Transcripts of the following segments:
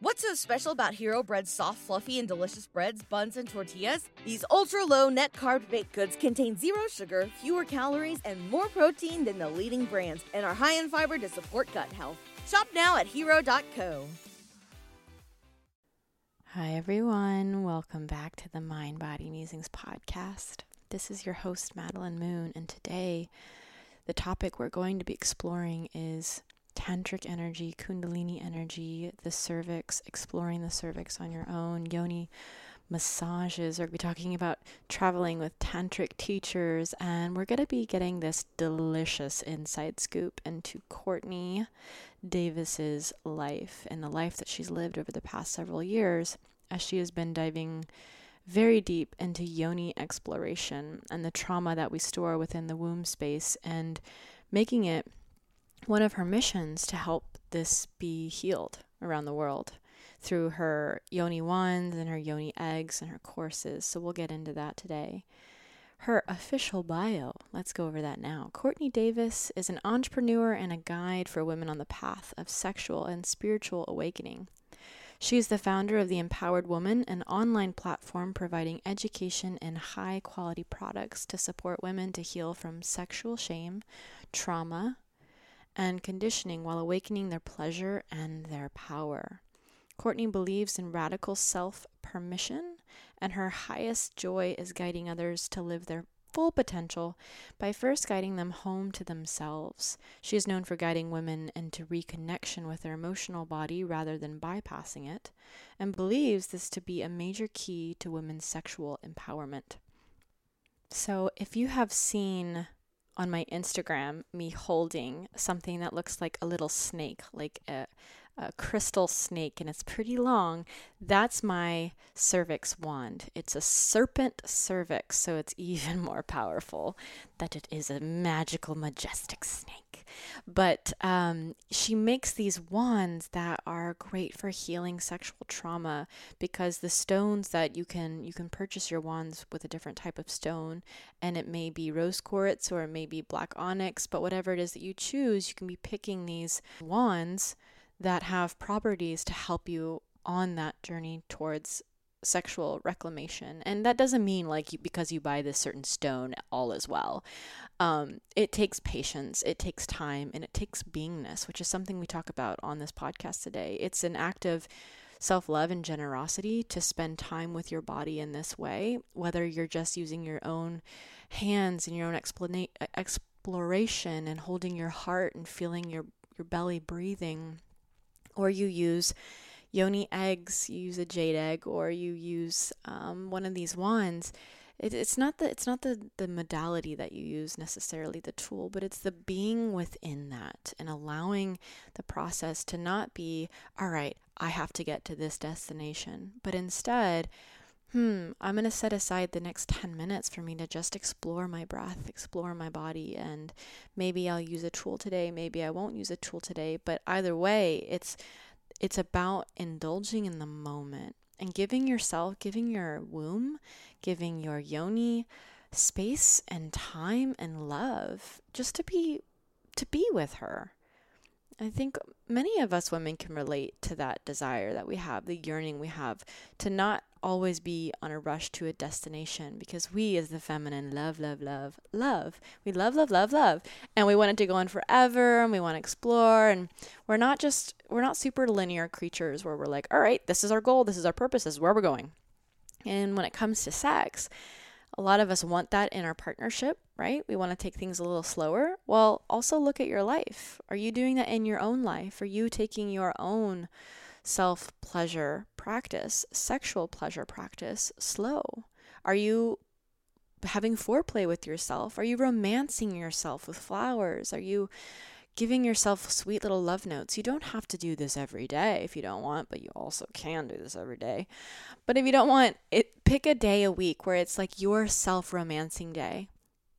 What's so special about Hero Bread's soft, fluffy, and delicious breads, buns, and tortillas? These ultra low net carb baked goods contain zero sugar, fewer calories, and more protein than the leading brands, and are high in fiber to support gut health. Shop now at hero.co. Hi, everyone. Welcome back to the Mind Body Musings podcast. This is your host, Madeline Moon, and today the topic we're going to be exploring is tantric energy, kundalini energy, the cervix, exploring the cervix on your own, yoni massages. We're going to be talking about traveling with tantric teachers, and we're going to be getting this delicious inside scoop into Courtney Davis's life and the life that she's lived over the past several years as she has been diving very deep into yoni exploration and the trauma that we store within the womb space and making it one of her missions to help this be healed around the world through her yoni wands and her yoni eggs and her courses. So we'll get into that today. Her official bio, let's go over that now. Courtney Davis is an entrepreneur and a guide for women on the path of sexual and spiritual awakening. She is the founder of The Empowered Woman, an online platform providing education and high quality products to support women to heal from sexual shame, trauma, and conditioning while awakening their pleasure and their power. Courtney believes in radical self permission, and her highest joy is guiding others to live their full potential by first guiding them home to themselves. She is known for guiding women into reconnection with their emotional body rather than bypassing it, and believes this to be a major key to women's sexual empowerment. So, if you have seen on my Instagram me holding something that looks like a little snake, like a, a crystal snake, and it's pretty long. That's my cervix wand. It's a serpent cervix, so it's even more powerful that it is a magical, majestic snake. But um, she makes these wands that are great for healing sexual trauma because the stones that you can you can purchase your wands with a different type of stone, and it may be rose quartz or it may be black onyx, but whatever it is that you choose, you can be picking these wands that have properties to help you on that journey towards sexual reclamation. And that doesn't mean like you, because you buy this certain stone, all is well. Um, it takes patience, it takes time, and it takes beingness, which is something we talk about on this podcast today. It's an act of self love and generosity to spend time with your body in this way, whether you're just using your own hands and your own explana- exploration and holding your heart and feeling your, your belly breathing or you use yoni eggs, you use a jade egg, or you use um, one of these wands. It, it's not the it's not the the modality that you use necessarily the tool, but it's the being within that and allowing the process to not be all right. I have to get to this destination, but instead. Hmm, I'm going to set aside the next 10 minutes for me to just explore my breath, explore my body, and maybe I'll use a tool today, maybe I won't use a tool today, but either way, it's it's about indulging in the moment and giving yourself, giving your womb, giving your yoni space and time and love just to be to be with her. I think many of us women can relate to that desire that we have, the yearning we have to not always be on a rush to a destination because we, as the feminine, love, love, love, love. We love, love, love, love. And we want it to go on forever and we want to explore. And we're not just, we're not super linear creatures where we're like, all right, this is our goal, this is our purpose, this is where we're going. And when it comes to sex, a lot of us want that in our partnership, right? We want to take things a little slower. Well, also look at your life. Are you doing that in your own life? Are you taking your own self pleasure practice, sexual pleasure practice, slow? Are you having foreplay with yourself? Are you romancing yourself with flowers? Are you giving yourself sweet little love notes. You don't have to do this every day if you don't want, but you also can do this every day. But if you don't want it, pick a day a week where it's like your self romancing day.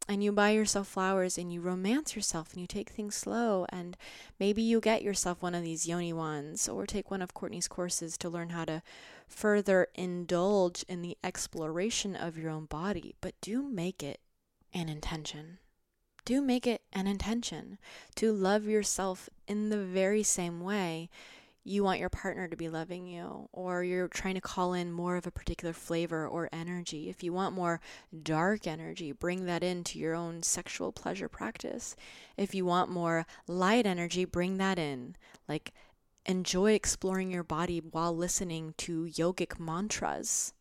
And you buy yourself flowers and you romance yourself and you take things slow. And maybe you get yourself one of these yoni wands or take one of Courtney's courses to learn how to further indulge in the exploration of your own body. But do make it an intention do make it an intention to love yourself in the very same way you want your partner to be loving you, or you're trying to call in more of a particular flavor or energy. If you want more dark energy, bring that into your own sexual pleasure practice. If you want more light energy, bring that in. Like, enjoy exploring your body while listening to yogic mantras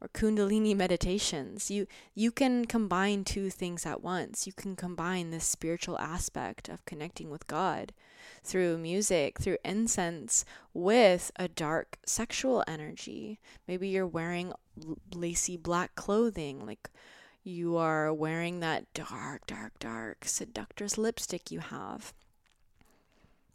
or kundalini meditations. You you can combine two things at once. You can combine this spiritual aspect of connecting with god through music through incense with a dark sexual energy. Maybe you're wearing lacy black clothing like you are wearing that dark dark dark seductress lipstick you have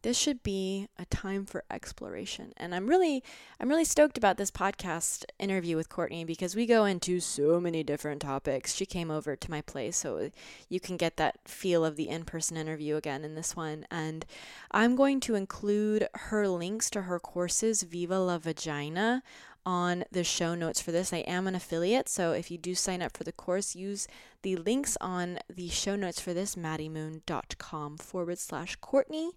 this should be a time for exploration. And i'm really i'm really stoked about this podcast interview with courtney because we go into so many different topics. She came over to my place so you can get that feel of the in-person interview again in this one. And i'm going to include her links to her courses viva la vagina on the show notes for this. I am an affiliate, so if you do sign up for the course, use the links on the show notes for this, maddiemoon.com forward slash Courtney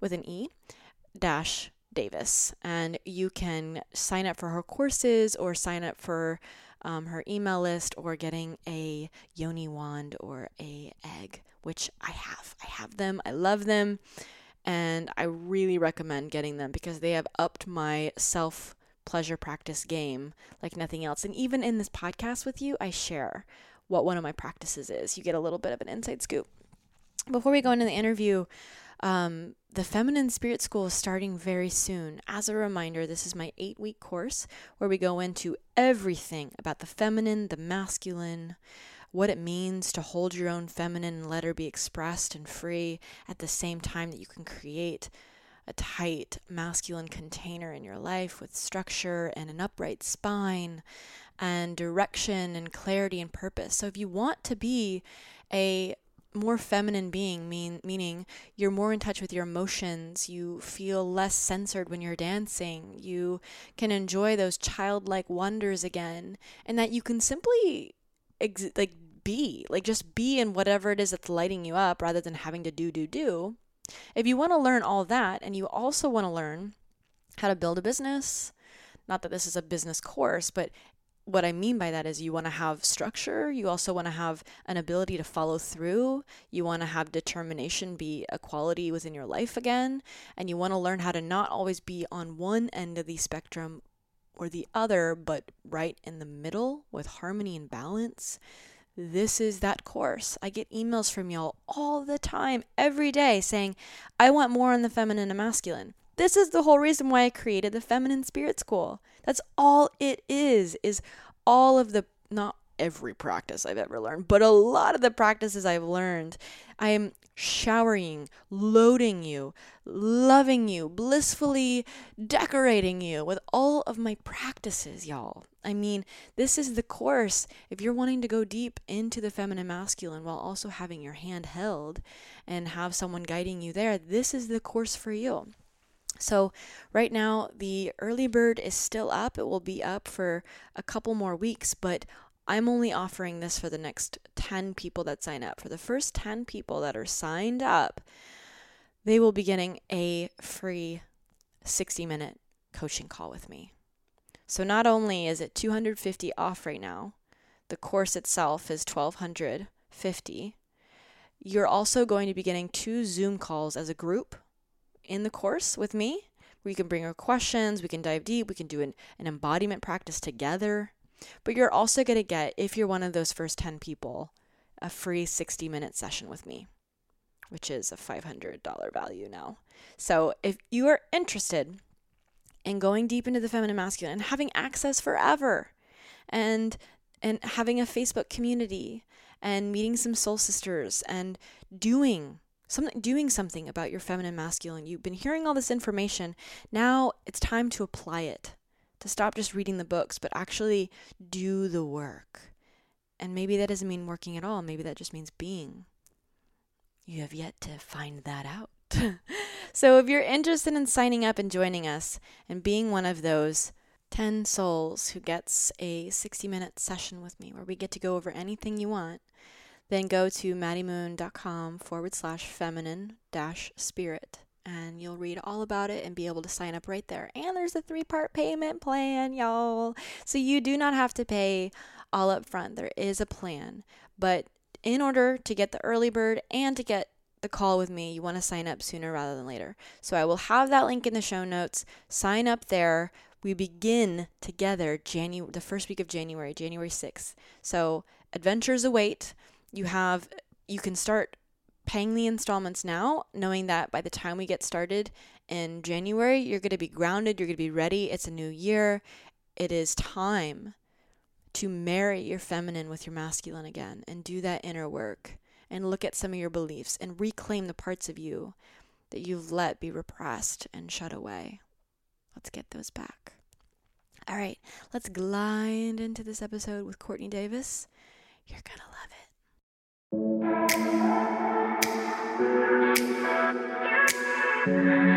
with an E dash Davis. And you can sign up for her courses or sign up for um, her email list or getting a yoni wand or a egg, which I have. I have them. I love them. And I really recommend getting them because they have upped my self pleasure practice game like nothing else. And even in this podcast with you, I share what one of my practices is. You get a little bit of an inside scoop. Before we go into the interview, um, the Feminine Spirit School is starting very soon. As a reminder, this is my eight week course where we go into everything about the feminine, the masculine, what it means to hold your own feminine and let her be expressed and free at the same time that you can create a tight masculine container in your life with structure and an upright spine and direction and clarity and purpose. So if you want to be a more feminine being mean meaning you're more in touch with your emotions you feel less censored when you're dancing you can enjoy those childlike wonders again and that you can simply ex- like be like just be in whatever it is that's lighting you up rather than having to do do do. If you want to learn all that and you also want to learn how to build a business not that this is a business course, but what I mean by that is you want to have structure. You also want to have an ability to follow through. You want to have determination be a quality within your life again. And you want to learn how to not always be on one end of the spectrum or the other, but right in the middle with harmony and balance. This is that course. I get emails from y'all all the time, every day, saying, I want more on the feminine and masculine. This is the whole reason why I created the Feminine Spirit School. That's all it is, is all of the, not every practice I've ever learned, but a lot of the practices I've learned. I am showering, loading you, loving you, blissfully decorating you with all of my practices, y'all. I mean, this is the course. If you're wanting to go deep into the feminine masculine while also having your hand held and have someone guiding you there, this is the course for you. So, right now, the early bird is still up. It will be up for a couple more weeks, but I'm only offering this for the next 10 people that sign up. For the first 10 people that are signed up, they will be getting a free 60 minute coaching call with me. So, not only is it 250 off right now, the course itself is 1250. You're also going to be getting two Zoom calls as a group in the course with me where you can bring your questions, we can dive deep, we can do an, an embodiment practice together. But you're also going to get, if you're one of those first 10 people, a free 60 minute session with me, which is a $500 value now. So if you are interested in going deep into the feminine masculine and having access forever and and having a Facebook community and meeting some soul sisters and doing something doing something about your feminine masculine. You've been hearing all this information. Now it's time to apply it. To stop just reading the books, but actually do the work. And maybe that doesn't mean working at all. Maybe that just means being. You have yet to find that out. so if you're interested in signing up and joining us and being one of those 10 souls who gets a 60 minute session with me where we get to go over anything you want, then go to maddiemoon.com forward slash feminine dash spirit and you'll read all about it and be able to sign up right there. And there's a three part payment plan, y'all. So you do not have to pay all up front. There is a plan. But in order to get the early bird and to get the call with me, you want to sign up sooner rather than later. So I will have that link in the show notes. Sign up there. We begin together January the first week of January, January 6th. So adventures await. You have you can start paying the installments now, knowing that by the time we get started in January, you're going to be grounded, you're going to be ready. It's a new year. It is time to marry your feminine with your masculine again and do that inner work and look at some of your beliefs and reclaim the parts of you that you've let be repressed and shut away. Let's get those back. All right, let's glide into this episode with Courtney Davis. You're going to love Thank you.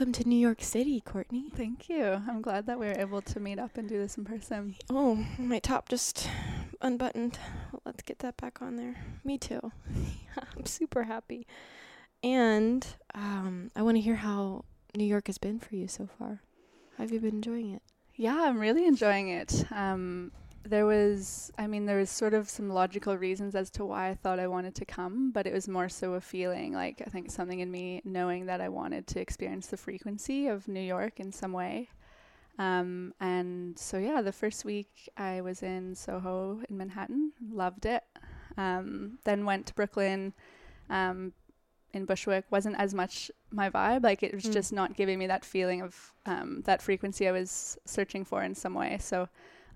Welcome to New York City, Courtney. Thank you. I'm glad that we were able to meet up and do this in person. Oh, my top just unbuttoned. Let's get that back on there. Me too. I'm super happy. And um, I want to hear how New York has been for you so far. How have you been enjoying it? Yeah, I'm really enjoying it. Um, there was i mean there was sort of some logical reasons as to why i thought i wanted to come but it was more so a feeling like i think something in me knowing that i wanted to experience the frequency of new york in some way. Um, and so yeah the first week i was in soho in manhattan loved it. Um, then went to brooklyn um, in bushwick. Wasn't as much my vibe like it was mm. just not giving me that feeling of um, that frequency i was searching for in some way. So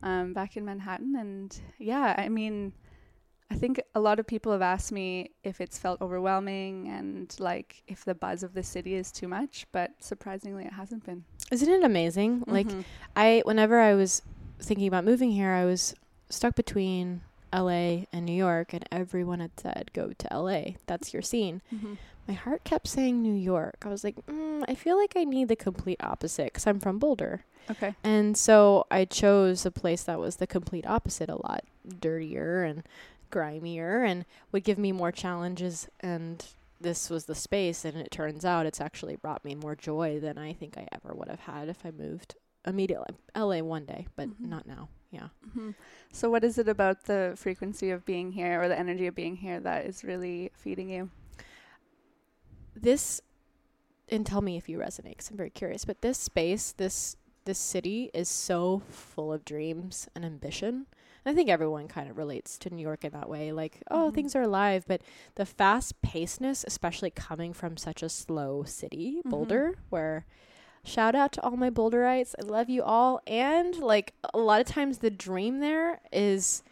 um, back in Manhattan. And yeah, I mean, I think a lot of people have asked me if it's felt overwhelming and like if the buzz of the city is too much, but surprisingly, it hasn't been. Isn't it amazing? Mm-hmm. Like, I, whenever I was thinking about moving here, I was stuck between LA and New York, and everyone had said, go to LA. That's your scene. Mm-hmm. My heart kept saying New York. I was like, mm, I feel like I need the complete opposite because I'm from Boulder. Okay. And so I chose a place that was the complete opposite, a lot dirtier and grimier, and would give me more challenges. And this was the space, and it turns out it's actually brought me more joy than I think I ever would have had if I moved immediately. LA one day, but mm-hmm. not now. Yeah. Mm-hmm. So, what is it about the frequency of being here or the energy of being here that is really feeding you? This, and tell me if you resonate, because I'm very curious. But this space, this this city is so full of dreams and ambition. I think everyone kind of relates to New York in that way. Like, oh, mm-hmm. things are alive, but the fast pacedness, especially coming from such a slow city, mm-hmm. Boulder, where shout out to all my Boulderites. I love you all. And like a lot of times the dream there is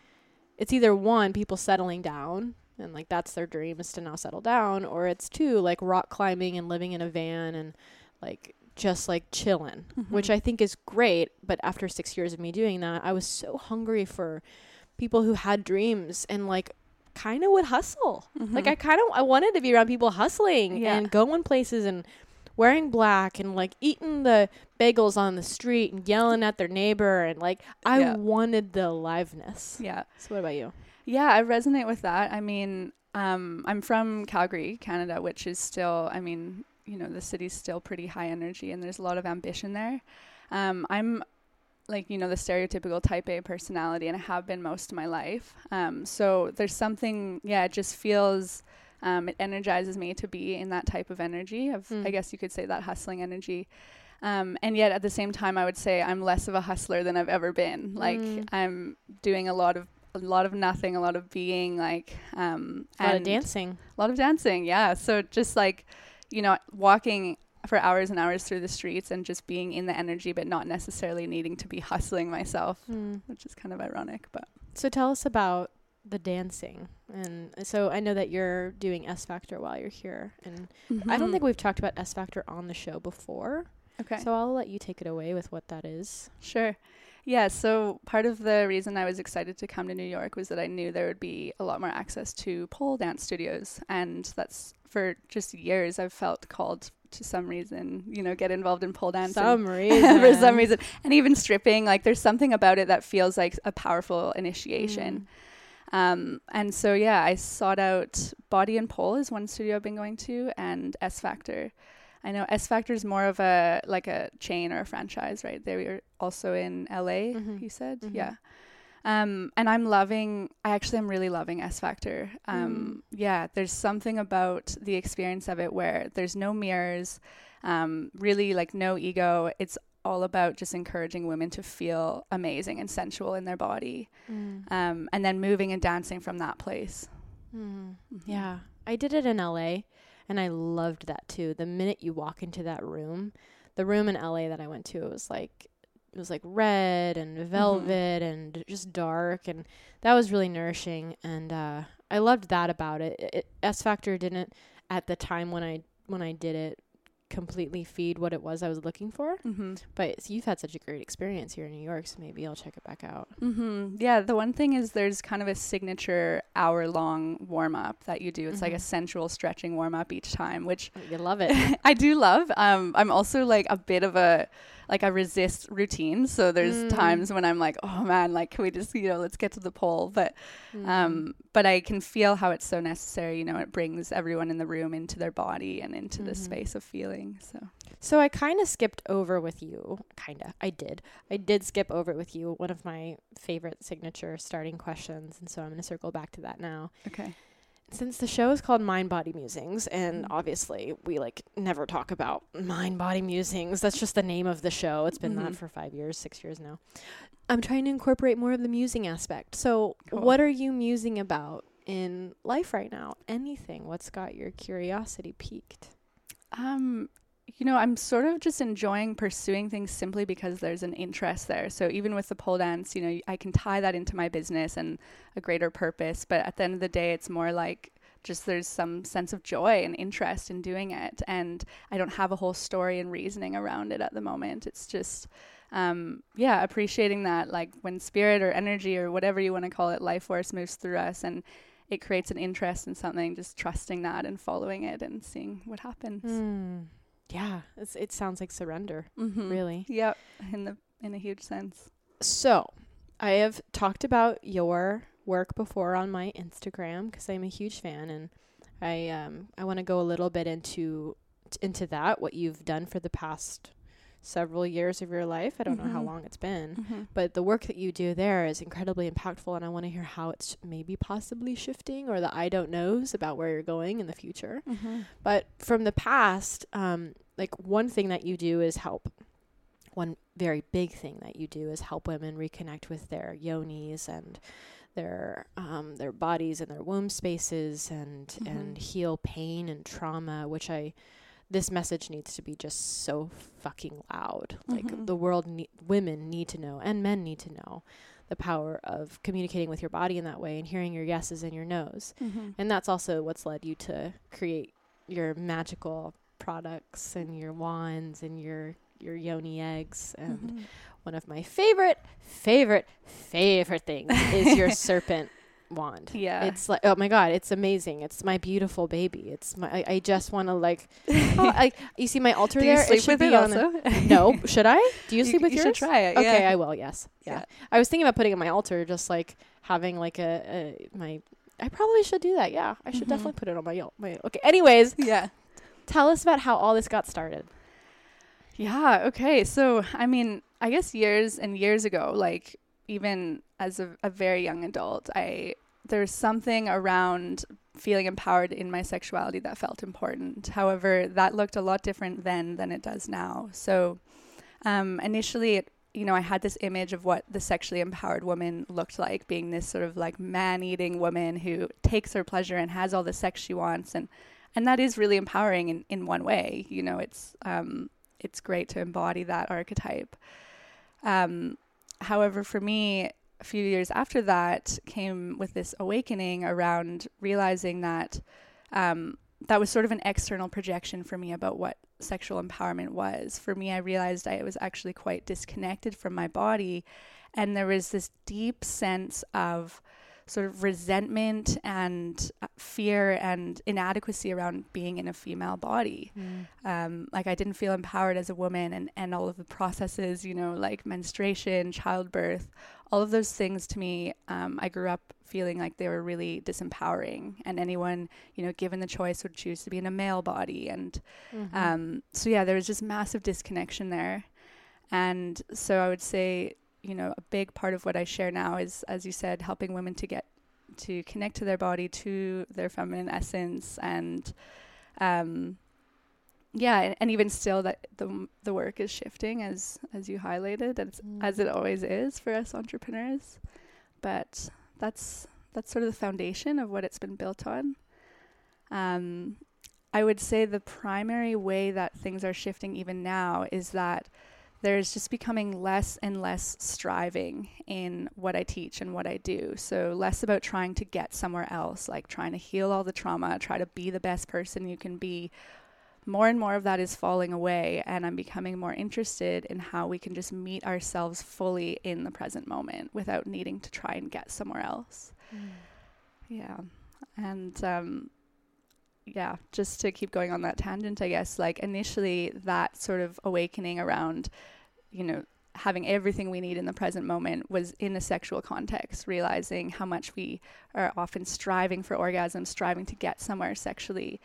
it's either one, people settling down and like that's their dream is to now settle down, or it's two, like rock climbing and living in a van and like just like chilling, mm-hmm. which I think is great. But after six years of me doing that, I was so hungry for people who had dreams and like kind of would hustle. Mm-hmm. Like I kind of I wanted to be around people hustling yeah. and going places and wearing black and like eating the bagels on the street and yelling at their neighbor and like I yeah. wanted the aliveness. Yeah. So what about you? Yeah, I resonate with that. I mean, um, I'm from Calgary, Canada, which is still, I mean, you know the city's still pretty high energy and there's a lot of ambition there. Um, I'm like you know the stereotypical type A personality and I have been most of my life. Um, so there's something yeah it just feels um, it energizes me to be in that type of energy of mm. I guess you could say that hustling energy. Um, and yet at the same time I would say I'm less of a hustler than I've ever been. Like mm. I'm doing a lot of a lot of nothing, a lot of being like um a lot of dancing. A lot of dancing, yeah. So just like you know, walking for hours and hours through the streets and just being in the energy, but not necessarily needing to be hustling myself, mm. which is kind of ironic. But so tell us about the dancing. And so I know that you're doing S Factor while you're here. And I don't Mhm. think we've talked about S Factor on the show before. Okay. So I'll let you take it away with what that is. Sure. Yeah, so part of the reason I was excited to come to New York was that I knew there would be a lot more access to pole dance studios. And that's for just years I've felt called to some reason, you know, get involved in pole dance. Some reason. for some reason. And even stripping, like there's something about it that feels like a powerful initiation. Um, and so, yeah, I sought out Body and Pole is one studio I've been going to, and S Factor. I know S Factor is more of a like a chain or a franchise, right? They were also in LA, Mhm. you said, Mhm. yeah. Um, and I'm loving. I actually am really loving S Factor. Um, Yeah, there's something about the experience of it where there's no mirrors, um, really like no ego. It's all about just encouraging women to feel amazing and sensual in their body Mm. um, and then moving and dancing from that place. Mm. Mhm. Yeah. I did it in LA and I loved that too. The minute you walk into that room, the room in LA that I went to, it was like it was like red and velvet and just dark and that was really nourishing and uh I loved that about it. it. S Factor didn't at the time when I when I did it completely feed what it was I was looking for. Mm-hmm. But you've had such a great experience here in New York, so maybe I'll check it back out. Mm-hmm. Yeah, the one thing is there's kind of a signature hour long warm up that you do. It's like a Mhm. sensual stretching warm up each time, which You love it. I do love. Um, I'm also like a bit of a like I resist routine. So there's Mm. times when I'm like, oh man, like can we just you know let's get to the pole. But Mm. um, but I can feel how it's so necessary. You know, it brings everyone in the room into their body and into the Mhm. space of feeling. So So I kind of skipped over with you. Kind of. I did. I did skip over it with you. One of my favorite signature starting questions. And so I'm going to circle back to that now. okay. Since the show is called Mind Body Musings, and Mhm. obviously we like never talk about mind body musings. That's just the name of the show. It's been that Mhm. for five years, six years now. I'm trying to incorporate more of the musing aspect. So, Cool. what are you musing about in life right now? Anything? What's got your curiosity peaked? Um, you know, I'm sort of just enjoying pursuing things simply because there's an interest there. So even with the pole dance, you know, I can tie that into my business and a greater purpose. But at the end of the day, it's more like just there's some sense of joy and interest in doing it. And I don't have a whole story and reasoning around it at the moment. It's just, um, yeah, appreciating that, like when spirit or energy or whatever you want to call it, life force moves through us and it creates an interest in something, just trusting that and following it and seeing what happens. Mm. Yeah, it's, it sounds like surrender, Mm-hmm. really. Yep, in the in a huge sense. So, I have talked about your work before on my Instagram because I'm a huge fan, and I um I want to go a little bit into t- into that what you've done for the past several years of your life. I don't know how Mhm. long it's been, Mm-hmm. but the work that you do there is incredibly impactful, and I want to hear how it's maybe possibly shifting or the I don't knows about where you're going in the future. Mm-hmm. But from the past, um, like one thing that you do is help. One very big thing that you do is help women reconnect with their yonis and their um, their bodies and their womb spaces and and Mhm. heal pain and trauma. Which I this message needs to be just so fucking loud. Like Mhm. the world, ne- women need to know and men need to know the power of communicating with your body in that way and hearing your yeses and your nos. Mm-hmm. And that's also what's led you to create your magical products and your wands and your your yoni eggs and Mm-hmm. one of my favorite favorite favorite things is your serpent wand. Yeah. It's like oh my god, it's amazing. It's my beautiful baby. It's my I, I just want to like oh, I, you see my altar there sleep it should with be it on also? No, should I? Do you You- sleep with you yours? should try it, Okay, yeah. I will. Yes. Yeah. Yeah. I was thinking about putting it on my altar, just like having like a, a my. I probably should do that. Yeah, I should Mhm. definitely put it on my my. Okay. Anyways, yeah. Tell us about how all this got started. Yeah. Okay. So, I mean, I guess years and years ago, like even as a, a very young adult, I there's something around feeling empowered in my sexuality that felt important. However, that looked a lot different then than it does now. So, um, initially, it, you know, I had this image of what the sexually empowered woman looked like, being this sort of like man-eating woman who takes her pleasure and has all the sex she wants, and and that is really empowering in, in one way. You know, it's um, it's great to embody that archetype. Um, however, for me, a few years after that came with this awakening around realizing that um, that was sort of an external projection for me about what sexual empowerment was. For me, I realized I was actually quite disconnected from my body, and there was this deep sense of sort of resentment and uh, fear and inadequacy around being in a female body. Mm. Um, like I didn't feel empowered as a woman, and and all of the processes, you know, like menstruation, childbirth, all of those things to me, um, I grew up feeling like they were really disempowering, and anyone, you know, given the choice would choose to be in a male body, and mm-hmm. um, so yeah, there was just massive disconnection there, and so I would say you know, a big part of what I share now is, as you said, helping women to get to connect to their body, to their feminine essence, and um, yeah, and, and, even still, that the the work is shifting as as you highlighted, as mm. as it always is for us entrepreneurs. But that's that's sort of the foundation of what it's been built on. Um, I would say the primary way that things are shifting even now is that there's just becoming less and less striving in what I teach and what I do. So, less about trying to get somewhere else, like trying to heal all the trauma, try to be the best person you can be. More and more of that is falling away, and I'm becoming more interested in how we can just meet ourselves fully in the present moment without needing to try and get somewhere else. Mm. Yeah. And, um, yeah, just to keep going on that tangent, I guess, like initially that sort of awakening around, you know, having everything we need in the present moment was in a sexual context, realizing how much we are often striving for orgasm, striving to get somewhere sexually.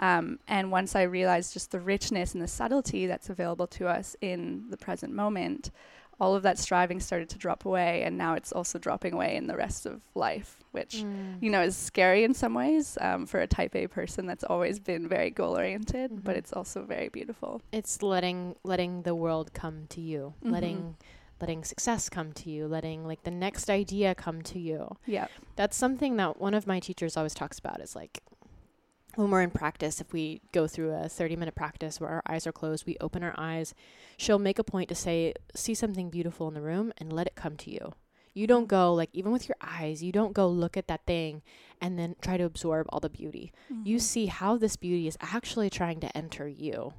Um, and once I realized just the richness and the subtlety that's available to us in the present moment, all of that striving started to drop away and now it's also dropping away in the rest of life which mm. you know is scary in some ways um, for a type a person that's always been very goal oriented mm-hmm. but it's also very beautiful it's letting letting the world come to you mm-hmm. letting letting success come to you letting like the next idea come to you yeah that's something that one of my teachers always talks about is like when we're in practice, if we go through a 30 minute practice where our eyes are closed, we open our eyes, she'll make a point to say, see something beautiful in the room and let it come to you. You don't go, like, even with your eyes, you don't go look at that thing and then try to absorb all the beauty. Mm-hmm. You see how this beauty is actually trying to enter you.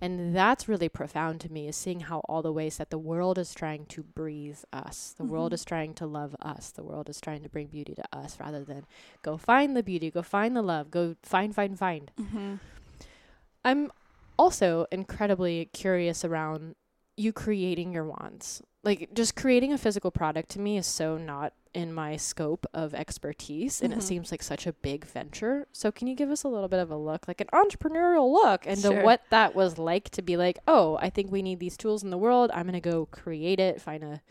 And that's really profound to me is seeing how all the ways that the world is trying to breathe us. The mm-hmm. world is trying to love us. The world is trying to bring beauty to us rather than go find the beauty, go find the love, go find, find, find. Mm-hmm. I'm also incredibly curious around you creating your wands. Like just creating a physical product to me is so not in my scope of expertise and mm-hmm. it seems like such a big venture. So can you give us a little bit of a look, like an entrepreneurial look into sure. what that was like to be like, "Oh, I think we need these tools in the world. I'm going to go create it, find a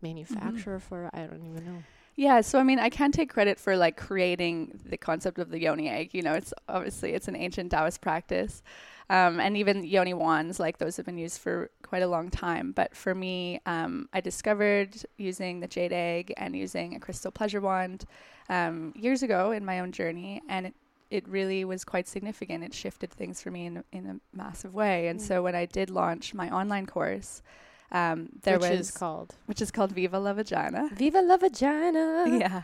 manufacturer mm-hmm. for I don't even know." Yeah, so I mean, I can't take credit for like creating the concept of the yoni egg. You know, it's obviously it's an ancient Taoist practice. Um, and even yoni wands, like those have been used for quite a long time. But for me, um, I discovered using the jade egg and using a crystal pleasure wand um, years ago in my own journey, and it, it really was quite significant. It shifted things for me in, in a massive way. And mm. so when I did launch my online course, um, there which was is called which is called Viva La Vagina. Viva La Vagina. Yeah.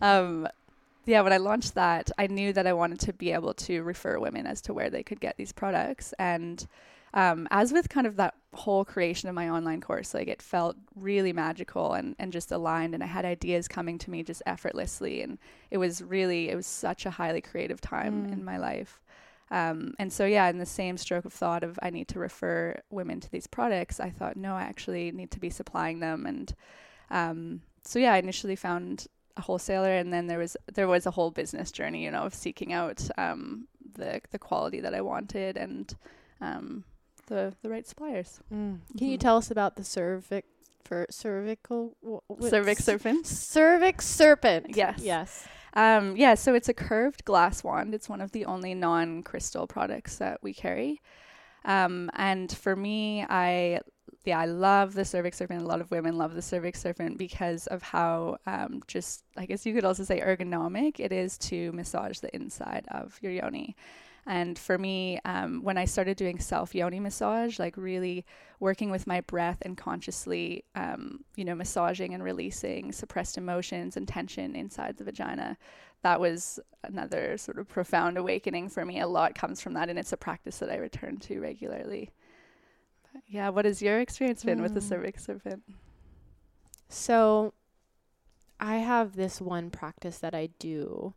Um, yeah, when I launched that, I knew that I wanted to be able to refer women as to where they could get these products. And um, as with kind of that whole creation of my online course, like it felt really magical and, and just aligned. And I had ideas coming to me just effortlessly. And it was really, it was such a highly creative time mm. in my life. Um, and so, yeah, in the same stroke of thought of I need to refer women to these products, I thought, no, I actually need to be supplying them. And um, so, yeah, I initially found a wholesaler, and then there was there was a whole business journey, you know, of seeking out um, the the quality that I wanted and um, the the right suppliers. Mm. Mm-hmm. Can you tell us about the cervic for cervical w- cervix serpent? Cervix serpent. Yes. Yes. Um, yeah, so it's a curved glass wand. It's one of the only non-crystal products that we carry. Um, and for me, I yeah, I love the cervix serpent. A lot of women love the cervix serpent because of how um, just, I guess you could also say ergonomic it is to massage the inside of your yoni. And for me, um, when I started doing self yoni massage, like really working with my breath and consciously, um, you know, massaging and releasing suppressed emotions and tension inside the vagina, that was another sort of profound awakening for me. A lot comes from that, and it's a practice that I return to regularly. But yeah, what has your experience been mm. with the mm. cervix serpent? So, I have this one practice that I do.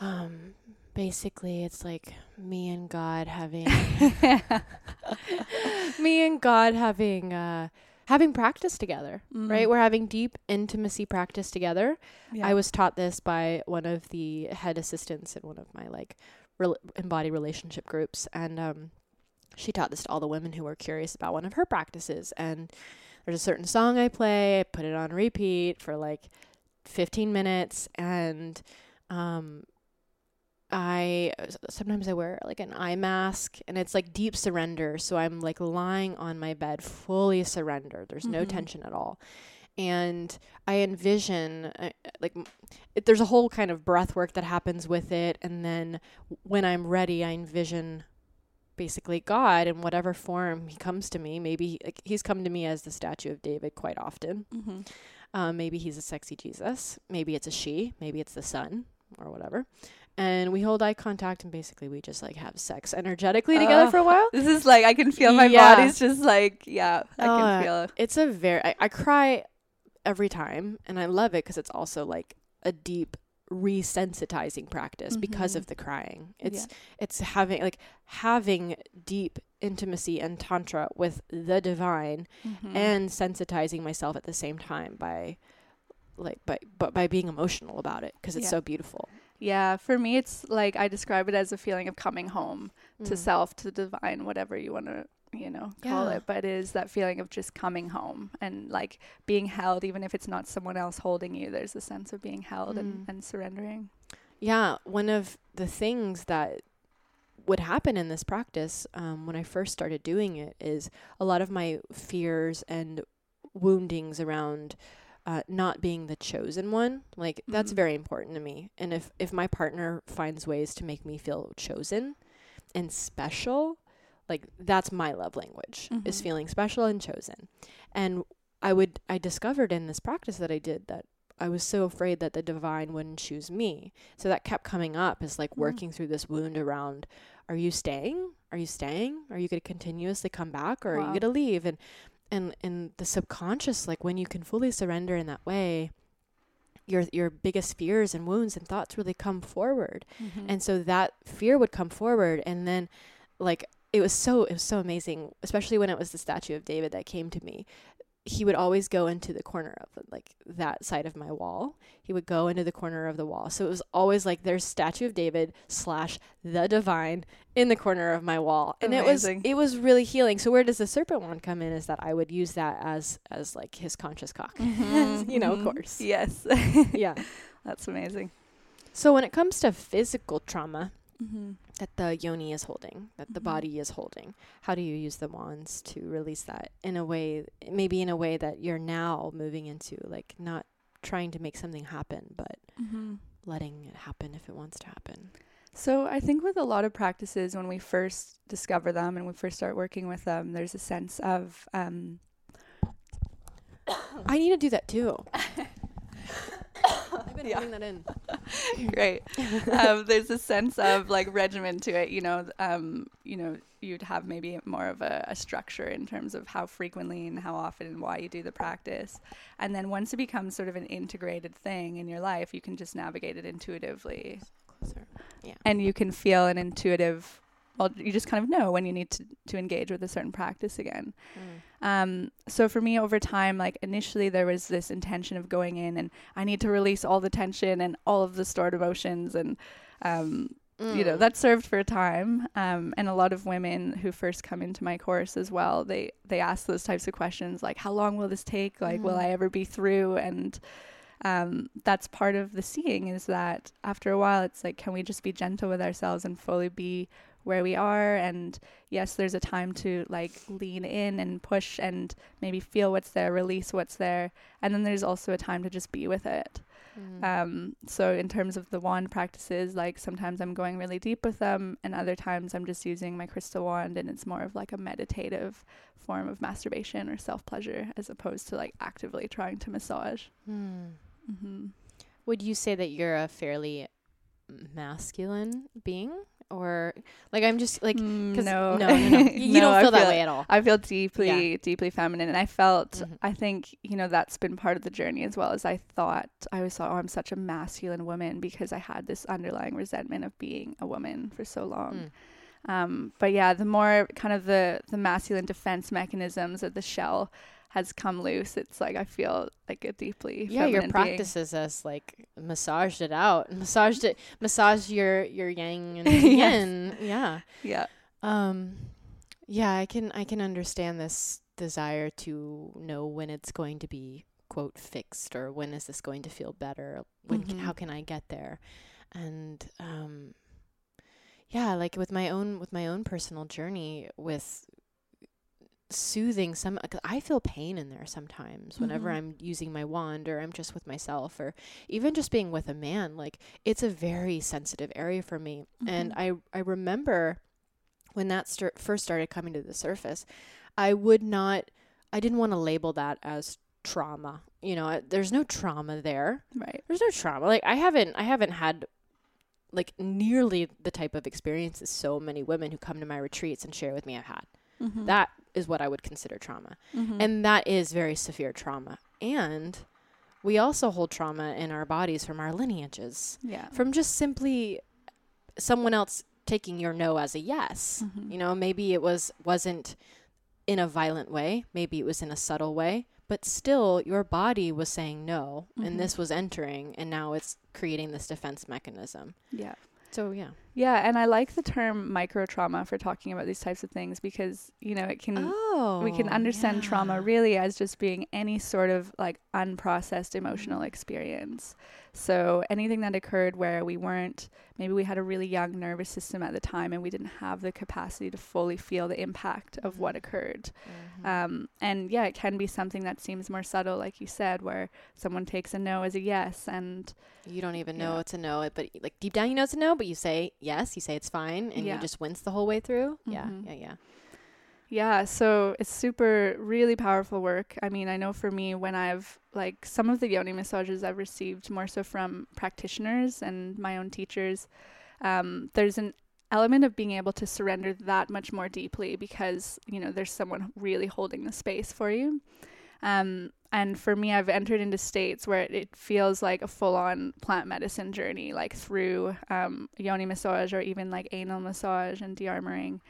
Um, basically it's like me and God having me and God having uh having practice together, mm. right? We're having deep intimacy practice together. Yeah. I was taught this by one of the head assistants in one of my like re- embodied relationship groups and um she taught this to all the women who were curious about one of her practices and there's a certain song I play, I put it on repeat for like 15 minutes and um I sometimes I wear like an eye mask and it's like deep surrender. So I'm like lying on my bed, fully surrendered. There's mm-hmm. no tension at all. And I envision uh, like it, there's a whole kind of breath work that happens with it. And then when I'm ready, I envision basically God in whatever form he comes to me. Maybe like, he's come to me as the statue of David quite often. Mm-hmm. Um, maybe he's a sexy Jesus. Maybe it's a she. Maybe it's the sun or whatever and we hold eye contact and basically we just like have sex energetically uh, together for a while. This is like I can feel my yeah. body's just like yeah, I uh, can feel it. It's a very I, I cry every time and I love it because it's also like a deep resensitizing practice mm-hmm. because of the crying. It's yeah. it's having like having deep intimacy and tantra with the divine mm-hmm. and sensitizing myself at the same time by like by but by being emotional about it because it's yeah. so beautiful. Yeah, for me, it's like I describe it as a feeling of coming home mm. to self, to divine, whatever you want to, you know, call yeah. it. But it is that feeling of just coming home and like being held, even if it's not someone else holding you. There's a sense of being held mm. and, and surrendering. Yeah, one of the things that would happen in this practice um, when I first started doing it is a lot of my fears and woundings around uh, not being the chosen one like mm-hmm. that's very important to me and if if my partner finds ways to make me feel chosen and special like that's my love language mm-hmm. is feeling special and chosen and i would i discovered in this practice that i did that i was so afraid that the divine wouldn't choose me so that kept coming up as like mm-hmm. working through this wound around are you staying are you staying are you going to continuously come back or wow. are you going to leave and and in the subconscious like when you can fully surrender in that way your your biggest fears and wounds and thoughts really come forward mm-hmm. and so that fear would come forward and then like it was so it was so amazing especially when it was the statue of david that came to me he would always go into the corner of like that side of my wall. He would go into the corner of the wall. So it was always like there's statue of David slash the divine in the corner of my wall. And Amazing. it was it was really healing. So where does the serpent one come in is that I would use that as as like his conscious cock. Mm-hmm. you know, of mm-hmm. course. Yes. yeah. That's amazing. So when it comes to physical trauma, mm-hmm. That the yoni is holding, that mm-hmm. the body is holding. How do you use the wands to release that in a way, maybe in a way that you're now moving into, like not trying to make something happen, but mm-hmm. letting it happen if it wants to happen? So I think with a lot of practices, when we first discover them and we first start working with them, there's a sense of. Um, I need to do that too. I've been yeah. that in. Great. um, there's a sense of like regimen to it. You know, um, you know, you'd have maybe more of a, a, structure in terms of how frequently and how often and why you do the practice. And then once it becomes sort of an integrated thing in your life, you can just navigate it intuitively. Closer. Yeah. And you can feel an intuitive well, you just kind of know when you need to, to engage with a certain practice again. Mm. Um, so for me, over time, like initially there was this intention of going in and I need to release all the tension and all of the stored emotions and, um, mm. you know, mm. that served for a time. Um, and a lot of women who first come into my course as well, they, they ask those types of questions like, how long will this take? Like, mm. will I ever be through? And, um, that's part of the seeing is that after a while it's like can we just be gentle with ourselves and fully be where we are and yes there's a time to like lean in and push and maybe feel what's there release what's there and then there's also a time to just be with it Mm. Um, so in terms of the wand practices, like sometimes I'm going really deep with them, and other times I'm just using my crystal wand, and it's more of like a meditative form of masturbation or self pleasure, as opposed to like actively trying to massage. Mm. Mm-hmm. Would you say that you're a fairly masculine being? Or like I'm just like 'cause- Mm, no, no, no, no. You, No, don't I feel that way at all. I feel deeply, deeply feminine, and I felt. Mhm. I think you know that's been part of the journey as well. As I thought, I always thought, oh, I'm such a masculine woman because I had this underlying resentment of being a woman for so long. Mm. Um, but yeah, the more kind of the the masculine defense mechanisms of the shell has come loose. It's like I feel like a deeply Yeah, your feminine being. practices us like massaged it out, massaged it, massaged your your yang and Yes. yin. Yeah. Yeah, Um, yeah, I can I can understand this desire to know when it's going to be quote fixed or when is this going to feel better? When can, Mhm. how can I get there? And um, yeah, like with my own with my own personal journey with soothing some 'cause I feel pain in there sometimes whenever Mhm. I'm using my wand or I'm just with myself or even just being with a man like it's a very sensitive area for me and I I remember when that start, first started coming to the surface I would not I didn't want to label that as trauma you know there's no trauma there right. there's no trauma like I haven't I haven't had like nearly the type of experiences so many women who come to my retreats and share with me have had Mm-hmm. that is what I would consider trauma. Mhm. And that is very severe trauma. And we also hold trauma in our bodies from our lineages, yeah, from just simply someone else taking your no as a yes. Mhm. You know, maybe it was wasn't in a violent way, maybe it was in a subtle way, but still your body was saying no Mhm. and this was entering and now it's creating this defense mechanism. yeah. So yeah. Yeah, and I like the term micro trauma for talking about these types of things because, you know, it can Oh. we can understand trauma really as just being any sort of like unprocessed emotional experience. So anything that occurred where we weren't maybe we had a really young nervous system at the time and we didn't have the capacity to fully feel the impact of what occurred. Mhm. Um, and yeah, it can be something that seems more subtle, like you said, where someone takes a no as a yes and You don't even know Yeah. it's a no, but like deep down you know it's a no, but you say yes, you say it's fine, and Yeah. you just wince the whole way through. Mhm. Yeah, yeah, yeah. Yeah, so it's super, really powerful work. I mean, I know for me, when I've like some of the yoni massages I've received more so from practitioners and my own teachers, um, there's an element of being able to surrender that much more deeply because, you know, there's someone really holding the space for you. Um, and for me, I've entered into states where it, feels like a full on plant medicine journey, like through um, yoni massage or even like anal massage and de-armoring.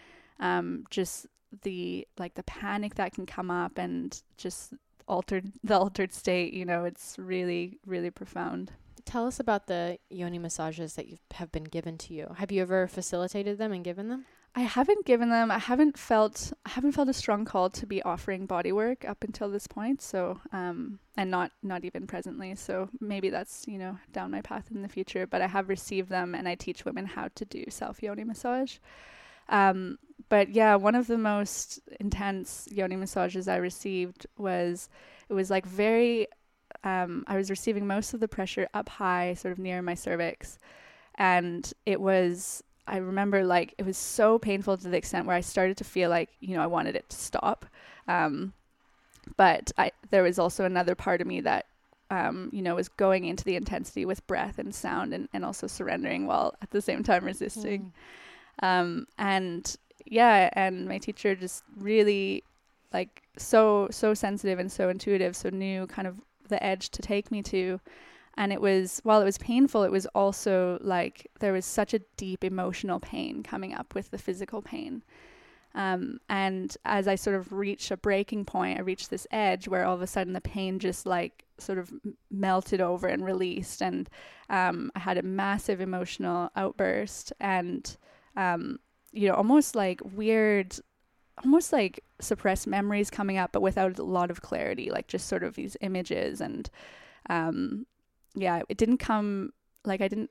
Um, just the like the panic that can come up and just altered the altered state you know it's really really profound Tell us about the yoni massages that you have been given to you. Have you ever facilitated them and given them? I haven't given them i haven't felt i haven't felt a strong call to be offering body work up until this point so um and not not even presently so maybe that's you know down my path in the future but i have received them and i teach women how to do self yoni massage um but yeah one of the most intense yoni massages i received was it was like very um, I was receiving most of the pressure up high, sort of near my cervix. And it was, I remember like it was so painful to the extent where I started to feel like, you know, I wanted it to stop. Um, but I, there was also another part of me that, um, you know, was going into the intensity with breath and sound and, and also surrendering while at the same time resisting. Um, and yeah, and my teacher just really like so so sensitive and so intuitive, so knew kind of the edge to take me to. And it was while it was painful, it was also like there was such a deep emotional pain coming up with the physical pain. Um, and as I sort of reached a breaking point, I reached this edge where all of a sudden the pain just like sort of melted over and released, and um, I had a massive emotional outburst, and um, you know, almost like weird, almost like suppressed memories coming up, but without a lot of clarity, like just sort of these images, and um, yeah, it didn't come like I didn't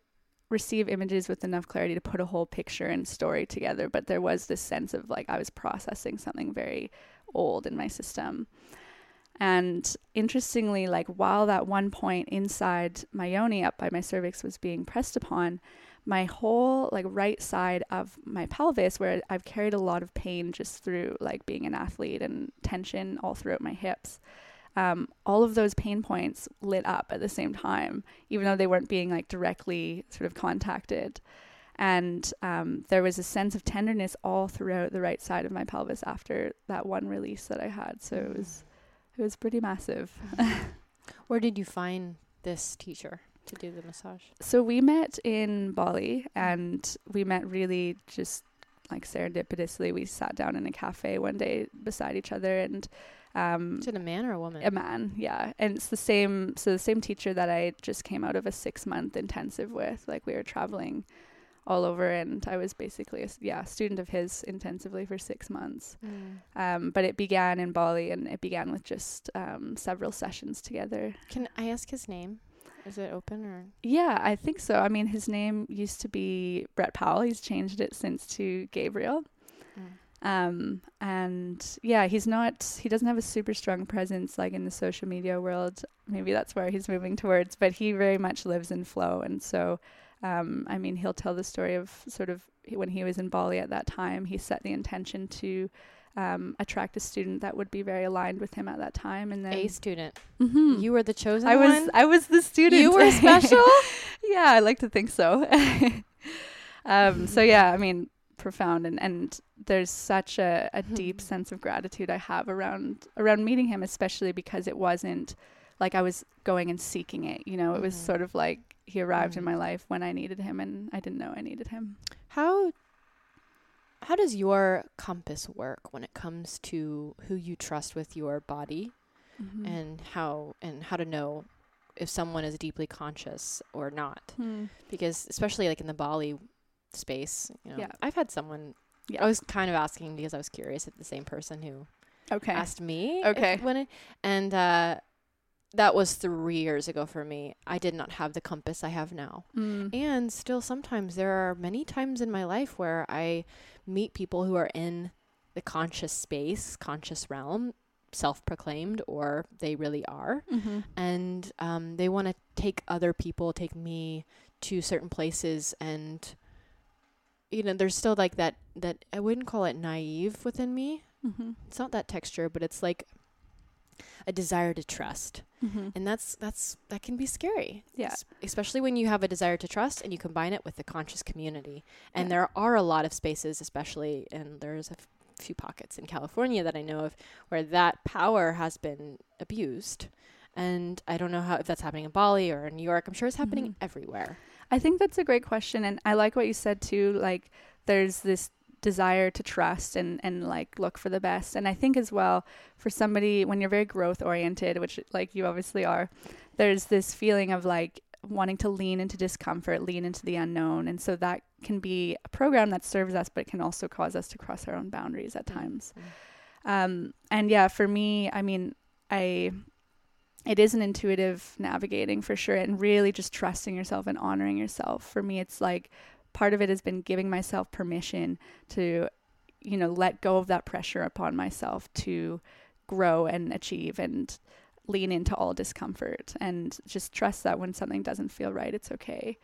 receive images with enough clarity to put a whole picture and story together, but there was this sense of like I was processing something very old in my system. And interestingly, like while that one point inside my yoni up by my cervix was being pressed upon, my whole like right side of my pelvis where I've carried a lot of pain just through like being an athlete and tension all throughout my hips. Um, all of those pain points lit up at the same time, even though they weren't being like directly sort of contacted. And um, there was a sense of tenderness all throughout the right side of my pelvis after that one release that I had. So it was it was pretty massive. Where did you find this teacher to do the massage? So we met in Bali and we met really just like serendipitously. We sat down in a cafe one day beside each other and um Is it a man or a woman? a man, yeah. And it's the same so the same teacher that I just came out of a 6 month intensive with. Like we were traveling all over and I was basically a yeah, student of his intensively for 6 months. Mm. Um, but it began in Bali and it began with just um, several sessions together. Can I ask his name? Is it open or? Yeah, I think so. I mean, his name used to be Brett Powell. He's changed it since to Gabriel. Um, and yeah, he's not, he doesn't have a super strong presence like in the social media world. Maybe that's where he's moving towards, but he very much lives in flow. And so, um, I mean, he'll tell the story of sort of when he was in Bali at that time, he set the intention to um, attract a student that would be very aligned with him at that time. And then A student. Mhm. You were the chosen I was one. I was the student. You were special. yeah, I like to think so. um, so yeah, I mean, profound and and there's such a, a deep sense of gratitude I have around around meeting him, especially because it wasn't like I was going and seeking it. You know, it was Mhm. sort of like he arrived in Mhm. my life when I needed him, and I didn't know I needed him. How how does your compass work when it comes to who you trust with your body Mm-hmm. and how and how to know if someone is deeply conscious or not? Hmm. Because especially like in the Bali space, you know, Yeah. I've had someone. Yeah. I was kind of asking because I was curious if the same person who okay. asked me. Okay. If, when it, and uh, that was three years ago for me. I did not have the compass I have now. Mm. And still, sometimes there are many times in my life where I meet people who are in the conscious space, conscious realm, self proclaimed, or they really are. Mm-hmm. And um, they want to take other people, take me to certain places. And, you know, there's still like that, that I wouldn't call it naive within me. Mm-hmm. It's not that texture, but it's like a desire to trust Mm-hmm. and that's that's that can be scary Yeah. Es- especially when you have a desire to trust and you combine it with the conscious community and Yeah. there are a lot of spaces especially and there's a f- few pockets in california that i know of where that power has been abused and i don't know how if that's happening in bali or in new york i'm sure it's happening Mhm. everywhere I think that's a great question, and I like what you said too. Like, there's this desire to trust and and like look for the best, and I think as well for somebody when you're very growth oriented, which like you obviously are, there's this feeling of like wanting to lean into discomfort, lean into the unknown, and so that can be a program that serves us, but it can also cause us to cross our own boundaries at times. Um, and yeah, for me, I mean, I it is an intuitive navigating for sure and really just trusting yourself and honoring yourself. For me, it's like part of it has been giving myself permission to, you know, let go of that pressure upon myself to grow and achieve and lean into all discomfort and just trust that when something doesn't feel right, it's okay.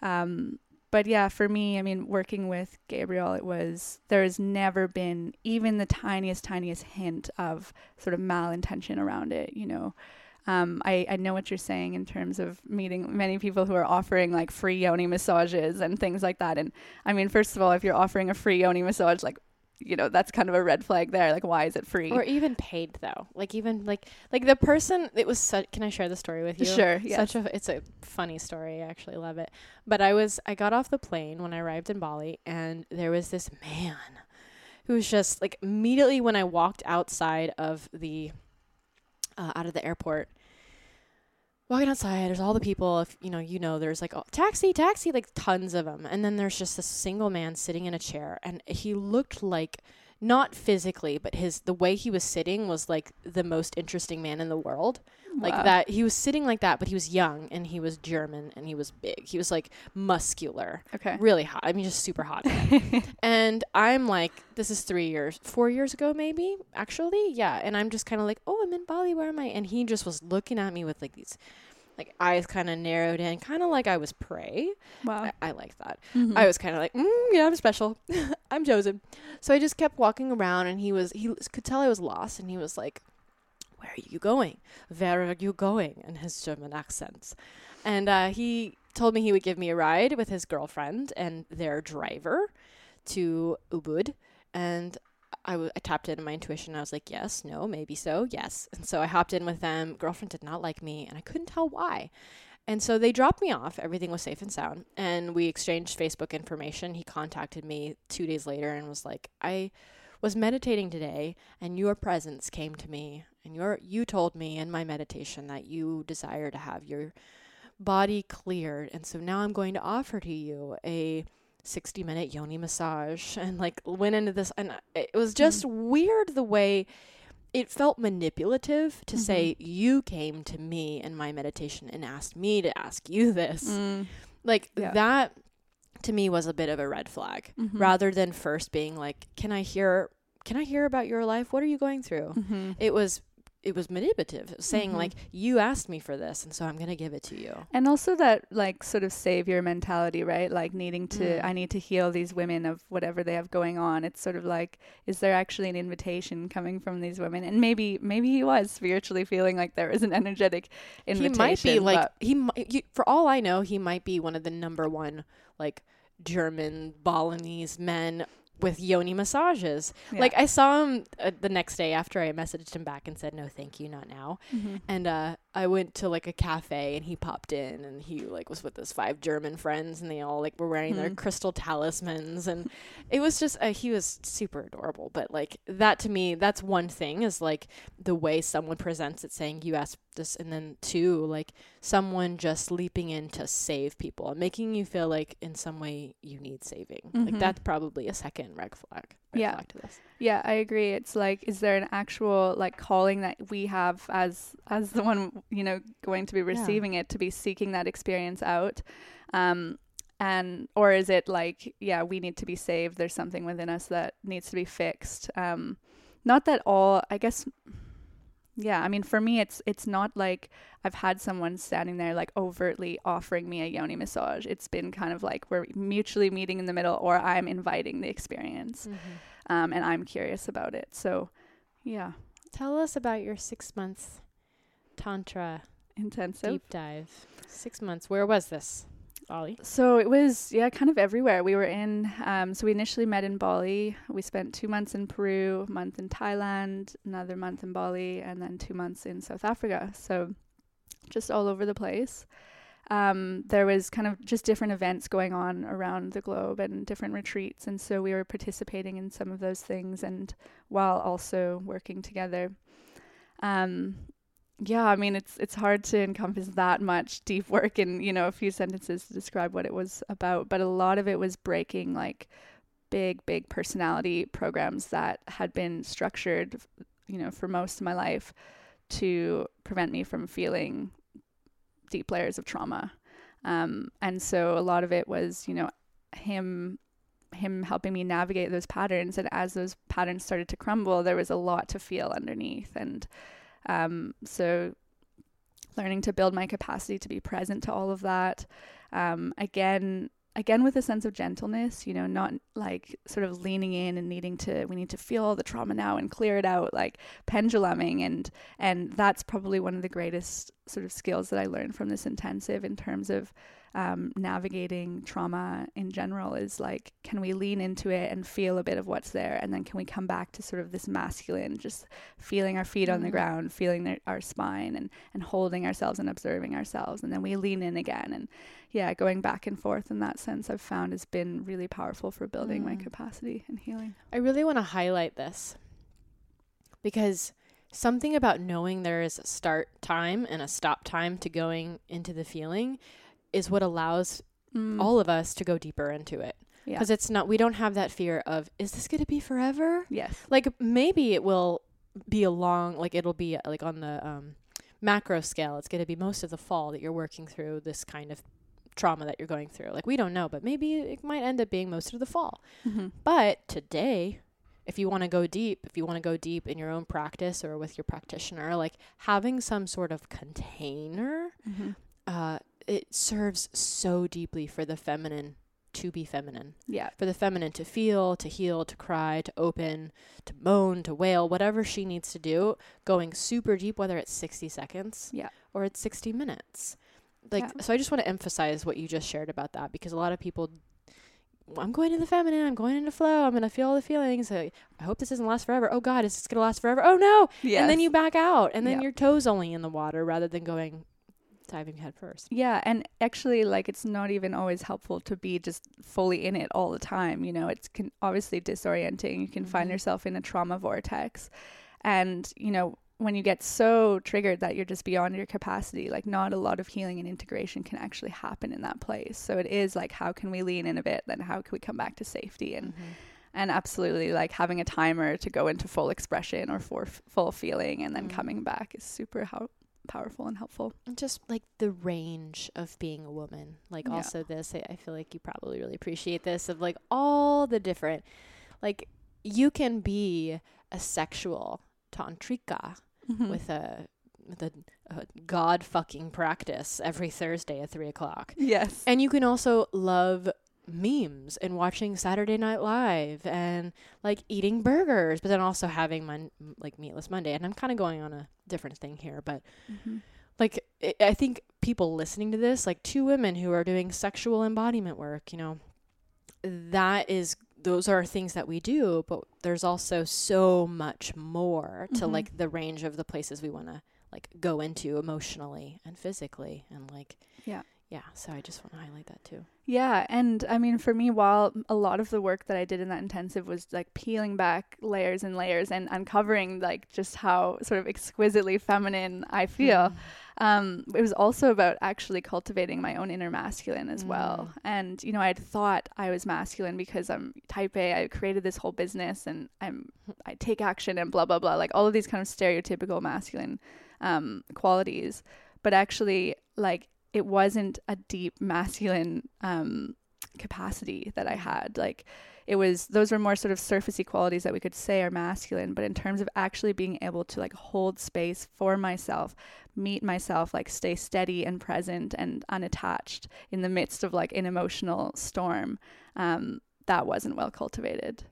Um, but yeah, for me, I mean, working with Gabriel, it was there has never been even the tiniest, tiniest hint of sort of malintention around it. You know, um, I I know what you're saying in terms of meeting many people who are offering like free yoni massages and things like that. And I mean, first of all, if you're offering a free yoni massage, like you know, that's kind of a red flag there. Like, why is it free? or even paid though like even like like the person it was such can i share the story with you Sure, yes. such a it's a funny story i actually love it but i was i got off the plane when i arrived in bali and there was this man who was just like immediately when i walked outside of the uh, out of the airport. Walking outside there's all the people if you know you know there's like oh, taxi taxi like tons of them and then there's just this single man sitting in a chair and he looked like not physically, but his the way he was sitting was like the most interesting man in the world. Like that he was sitting like that, but he was young and he was German and he was big. He was like muscular. Okay. Really hot. I mean just super hot. and I'm like this is 3 years, 4 years ago maybe, actually. Yeah, and I'm just kind of like, "Oh, I'm in Bali. Where am I?" And he just was looking at me with like these like eyes kind of narrowed in, kind of like I was prey. Wow. I, I like that. Mhm. I was kind of like, mm, yeah, I'm special. I'm chosen. So I just kept walking around, and he was he could tell I was lost, and he was like, "Where are you going? Where are you going?" in his German accents, and uh, he told me he would give me a ride with his girlfriend and their driver to Ubud, and. I, w- I tapped into my intuition. I was like, yes, no, maybe so, yes. And so I hopped in with them. Girlfriend did not like me, and I couldn't tell why. And so they dropped me off. Everything was safe and sound. And we exchanged Facebook information. He contacted me two days later and was like, I was meditating today and your presence came to me and your you told me in my meditation that you desire to have your body cleared. And so now I'm going to offer to you a 60 minute yoni massage and like went into this and it was just weird the way it felt manipulative to say you came to me in my meditation and asked me to ask you this Mm. like Yeah. that to me was a bit of a red flag Mhm. rather than first being like can i hear can i hear about your life what are you going through Mhm. it was it was manipulative saying Mhm. like you asked me for this and so i'm going to give it to you And also that like sort of savior mentality, right? Like needing to Mm. I need to heal these women of whatever they have going on. It's sort of like is there actually an invitation coming from these women? And maybe maybe he was spiritually feeling like there was an energetic invitation. he might be like he might for all i know he might be one of the number one like german balinese men with yoni massages Yeah. like i saw him uh, the next day after i messaged him back and said no thank you not now Mhm. and uh i went to like a cafe and he popped in and he like was with his five german friends and they all like were wearing their Hmm. crystal talismans and it was just uh, he was super adorable but like that to me that's one thing is like the way someone presents it saying you asked this and then two like someone just leaping in to save people and making you feel like in some way you need saving like Mhm. that's probably a second red flag Yeah. flag to this Yeah, I agree. It's like, is there an actual like calling that we have as as the one you know going to be receiving it to be seeking that experience out, um, and or is it like, yeah, we need to be saved. There's something within us that needs to be fixed. Um, not that all. I guess. Yeah, I mean, for me, it's it's not like I've had someone standing there like overtly offering me a yoni massage. It's been kind of like we're mutually meeting in the middle, or I'm inviting the experience um, and I'm curious about it. So, yeah, tell us about your six months tantra intensive. deep dive six months where was this So it was yeah, kind of everywhere. We were in. Um, so we initially met in Bali. We spent two months in Peru, a month in Thailand, another month in Bali, and then two months in South Africa. So just all over the place. Um, there was kind of just different events going on around the globe and different retreats, and so we were participating in some of those things, and while also working together. Um, yeah, I mean it's it's hard to encompass that much deep work in you know a few sentences to describe what it was about, but a lot of it was breaking like big big personality programs that had been structured, you know, for most of my life to prevent me from feeling deep layers of trauma. Um, and so a lot of it was, you know, him him helping me navigate those patterns and as those patterns started to crumble there was a lot to feel underneath and um, so learning to build my capacity to be present to all of that um, again again with a sense of gentleness you know not like sort of leaning in and needing to we need to feel the trauma now and clear it out like penduluming. And and that's probably one of the greatest sort of skills that i learned from this intensive in terms of um, navigating trauma in general is like can we lean into it and feel a bit of what's there and then can we come back to sort of this masculine just feeling our feet on the Mhm. ground feeling their, our spine and and holding ourselves and observing ourselves and then we lean in again and yeah going back and forth in that sense i've found has been really powerful for building my Mm. capacity and healing I really want to highlight this because something about knowing there is a start time and a stop time to going into the feeling is what allows Mm. all of us to go deeper into it. Yeah. because it's not we don't have that fear of is this going to be forever Yes. like maybe it will be a long like it'll be uh, like on the um macro scale it's going to be most of the fall that you're working through this kind of trauma that you're going through like we don't know but maybe it might end up being most of the fall Mm-hmm. but today if you want to go deep if you want to go deep in your own practice or with your practitioner like having some sort of container Mm-hmm. uh it serves so deeply for the feminine to be feminine Yeah. for the feminine to feel, to heal, to cry, to open, to moan, to wail, whatever she needs to do, going super deep, whether it's 60 seconds Yeah. or it's 60 minutes. Like, Yeah. so I just want to emphasize what you just shared about that because a lot of people, I'm going to the feminine, I'm going into flow, I'm going to feel all the feelings. I, I hope this doesn't last forever. Oh God, is this going to last forever? Oh no. Yeah. And then you back out and then Yeah. your toes only in the water rather than going diving head first. Yeah, and actually, like, it's not even always helpful to be just fully in it all the time. You know, it's can obviously disorienting. You can find Mhm. yourself in a trauma vortex, and you know, when you get so triggered that you're just beyond your capacity, like, not a lot of healing and integration can actually happen in that place. So it is like, how can we lean in a bit? Then how can we come back to safety and and absolutely like having a timer to go into full expression or for full feeling and then Mm. coming back is super how powerful and helpful. And just like the range of being a woman like Yeah. also this I, I feel like you probably really appreciate this of like all the different like you can be a sexual tantrika Mm-hmm. with a with a, a god fucking practice every thursday at three o'clock yes. and you can also love memes and watching Saturday Night Live and like eating burgers, but then also having mon- like meatless Monday. And I'm kind of going on a different thing here, but Mm-hmm. like I I think people listening to this, like two women who are doing sexual embodiment work, you know, that is those are things that we do, but there's also so much more to Mhm. like the range of the places we want to like go into emotionally and physically and like Yeah. Yeah so i just want to highlight that too Yeah, and I mean, for me, while a lot of the work that I did in that intensive was like peeling back layers and layers and uncovering like just how sort of exquisitely feminine I feel, um, it was also about actually cultivating my own inner masculine as well. And you know, I had thought I was masculine because I'm type A. I created this whole business and I'm I take action and blah blah blah, like all of these kind of stereotypical masculine um, qualities. But actually, like it wasn't a deep masculine um, capacity that I had. Like it was those were more sort of surfacey qualities that we could say are masculine, but in terms of actually being able to like hold space for myself, meet myself, like stay steady and present and unattached in the midst of like an emotional storm, um, that wasn't well cultivated.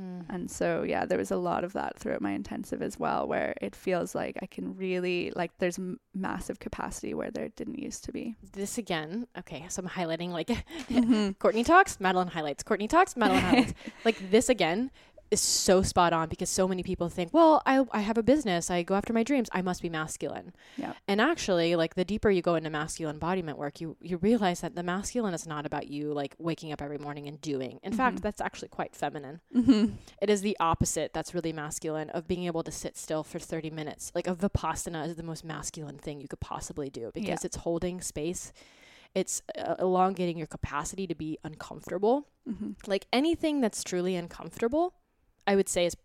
Mm. And so, yeah, there was a lot of that throughout my intensive as well, where it feels like I can really, like, there's m- massive capacity where there didn't used to be. this again okay so i'm highlighting like Mhm. courtney talks madeline highlights courtney talks madeline highlights like this again is so spot on because so many people think well I, I have a business i go after my dreams i must be masculine Yeah. and actually like the deeper you go into masculine embodiment work you you realize that the masculine is not about you like waking up every morning and doing in fact Mhm. that's actually quite feminine Mhm. it is the opposite that's really masculine of being able to sit still for 30 minutes like a vipassana is the most masculine thing you could possibly do because Yeah. it's holding space it's uh, elongating your capacity to be uncomfortable Mhm. like anything that's truly uncomfortable i would say is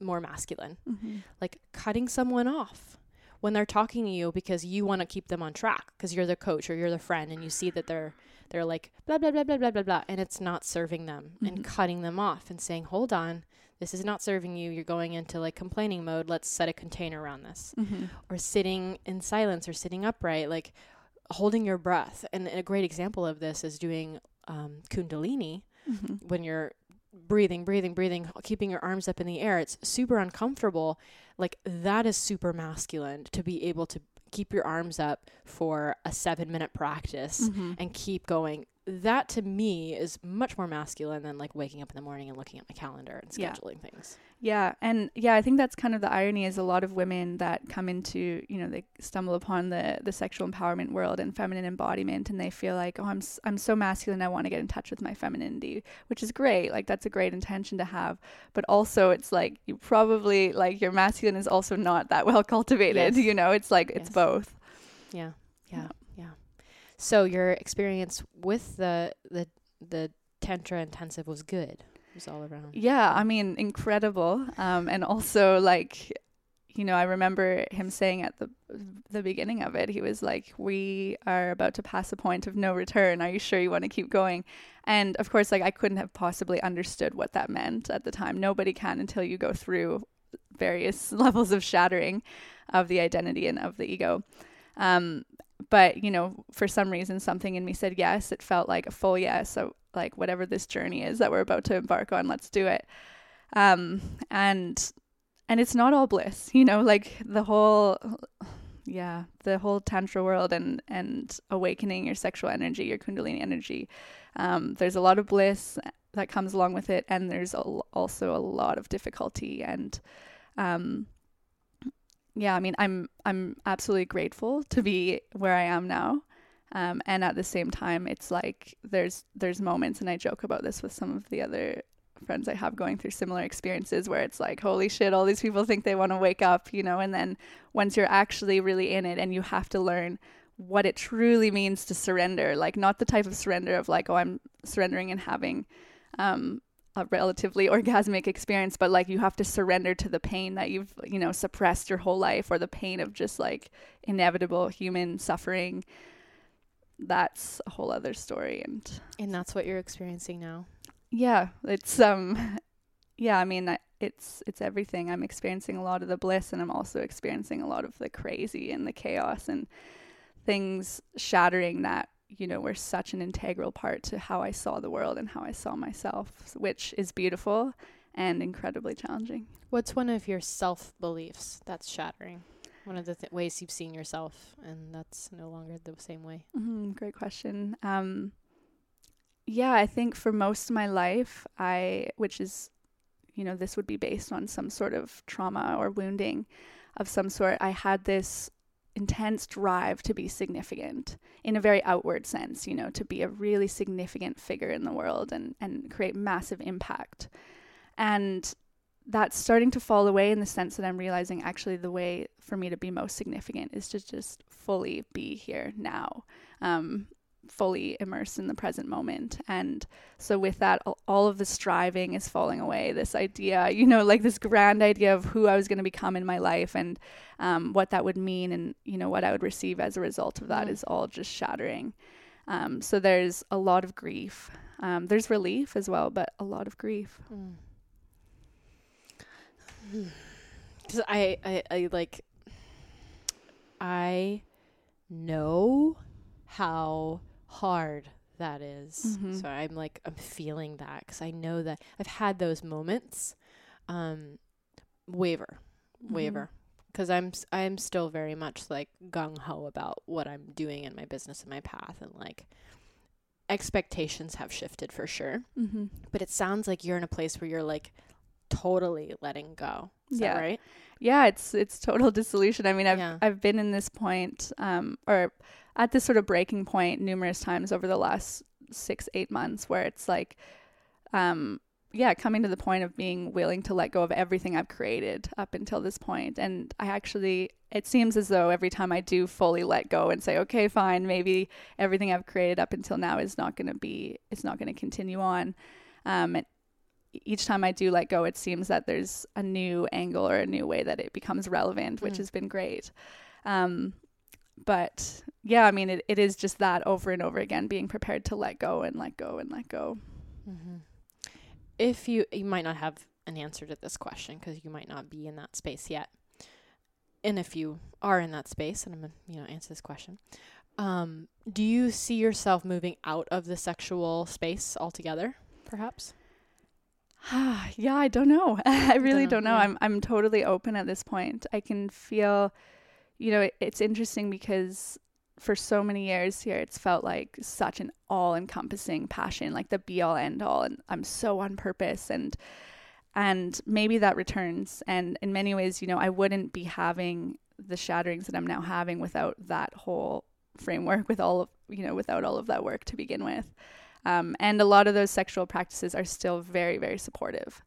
more masculine Mhm. like cutting someone off when they're talking to you because you want to keep them on track because you're the coach or you're the friend and you see that they're they're like blah blah blah blah blah blah blah and it's not serving them and Mhm. cutting them off and saying hold on this is not serving you you're going into like complaining mode let's set a container around this Mhm. or sitting in silence or sitting upright like holding your breath and a great example of this is doing um, kundalini Mhm. when you're breathing, breathing, breathing, keeping your arms up in the air, it's super uncomfortable. Like that is super masculine to be able to keep your arms up for a seven minute practice Mhm. and keep going. That to me is much more masculine than like waking up in the morning and looking at my calendar and Yeah. scheduling things. Yeah, and yeah, I think that's kind of the irony is a lot of women that come into, you know, they stumble upon the the sexual empowerment world and feminine embodiment and they feel like, "Oh, I'm I'm so masculine, I want to get in touch with my femininity," which is great. Like that's a great intention to have, but also it's like you probably like your masculine is also not that well cultivated, Yes. you know? It's like it's Yes. both. Yeah. Yeah. Yeah. So your experience with the the the tantra intensive was good. It was all around. Yeah, I mean, incredible. Um, and also like, you know, I remember him saying at the the beginning of it, he was like, "We are about to pass a point of no return. Are you sure you want to keep going?" And of course, like I couldn't have possibly understood what that meant at the time. Nobody can until you go through various levels of shattering of the identity and of the ego. Um, but you know, for some reason, something in me said yes. It felt like a full yes. So like whatever this journey is that we're about to embark on, let's do it. Um, and and it's not all bliss, you know, like the whole yeah, the whole tantra world and and awakening your sexual energy, your kundalini energy. Um, there's a lot of bliss that comes along with it, and there's also a lot of difficulty and um, yeah, I mean, I'm I'm absolutely grateful to be where I am now. Um, and at the same time, it's like there's there's moments, and I joke about this with some of the other friends I have going through similar experiences where it's like, holy shit, all these people think they want to wake up, you know, and then once you're actually really in it and you have to learn what it truly means to surrender, like not the type of surrender of like, oh, I'm surrendering and having um, a relatively orgasmic experience, but like you have to surrender to the pain that you've, you know, suppressed your whole life or the pain of just like inevitable human suffering. That's a whole other story and and that's what you're experiencing now. Yeah, it's um yeah, I mean it's it's everything. I'm experiencing a lot of the bliss and I'm also experiencing a lot of the crazy and the chaos and things shattering that you know, were such an integral part to how I saw the world and how I saw myself, which is beautiful and incredibly challenging. What's one of your self beliefs that's shattering? One of the th- ways you've seen yourself, and that's no longer the same way. Mm-hmm, great question. Um, yeah, I think for most of my life, I, which is, you know, this would be based on some sort of trauma or wounding of some sort. I had this intense drive to be significant in a very outward sense, you know, to be a really significant figure in the world and, and create massive impact. And that's starting to fall away in the sense that I'm realizing actually the way for me to be most significant is to just fully be here now. Um, fully immersed in the present moment. And so, with that, all of the striving is falling away. This idea, you know, like this grand idea of who I was going to become in my life and um, what that would mean and, you know, what I would receive as a result of that mm. is all just shattering. Um, so, there's a lot of grief. Um, there's relief as well, but a lot of grief. Because mm. I, I, I like, I know how hard that is. Mm-hmm. So I'm like I'm feeling that because I know that I've had those moments. Um, waver, mm-hmm. waver, because I'm I'm still very much like gung ho about what I'm doing in my business and my path, and like expectations have shifted for sure. Mm-hmm. But it sounds like you're in a place where you're like totally letting go. Is yeah. right? Yeah, it's it's total dissolution. I mean, I've yeah. I've been in this point, um, or at this sort of breaking point numerous times over the last six, eight months where it's like, um, yeah, coming to the point of being willing to let go of everything I've created up until this point. And I actually, it seems as though every time I do fully let go and say, okay, fine, maybe everything I've created up until now is not going to be, it's not going to continue on. Um, and each time I do let go, it seems that there's a new angle or a new way that it becomes relevant, which mm. has been great. Um, but yeah, I mean, it, it is just that over and over again, being prepared to let go and let go and let go. Mm-hmm. If you, you might not have an answer to this question because you might not be in that space yet. And if you are in that space, and I'm gonna, you know, answer this question, um, do you see yourself moving out of the sexual space altogether, perhaps? yeah, I don't know. I really don't know. Don't know. Yeah. I'm I'm totally open at this point. I can feel you know, it, it's interesting because for so many years here, it's felt like such an all encompassing passion, like the be all end all. And I'm so on purpose. And, and maybe that returns. And in many ways, you know, I wouldn't be having the shatterings that I'm now having without that whole framework, with all of, you know, without all of that work to begin with. Um, and a lot of those sexual practices are still very, very supportive.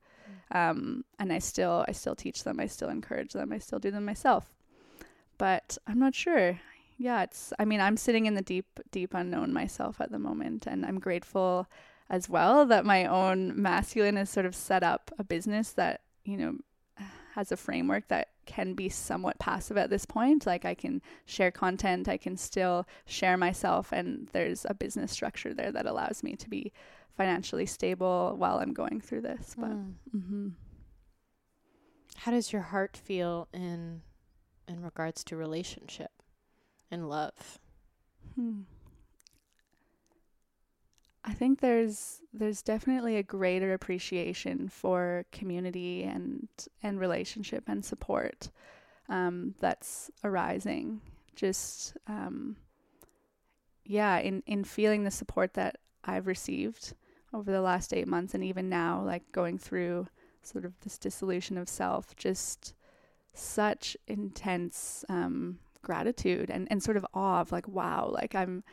Um, and I still, I still teach them. I still encourage them. I still do them myself but I'm not sure. Yeah, it's I mean, I'm sitting in the deep deep unknown myself at the moment and I'm grateful as well that my own masculine has sort of set up a business that, you know, has a framework that can be somewhat passive at this point. Like I can share content, I can still share myself, and there's a business structure there that allows me to be financially stable while I'm going through this. But mm. mm-hmm. how does your heart feel in in regards to relationship and love? Hmm. I think there's there's definitely a greater appreciation for community and and relationship and support um, that's arising. Just um, yeah, in in feeling the support that I've received over the last eight months and even now, like going through sort of this dissolution of self, just such intense um, gratitude and and sort of awe of like wow, like I'm,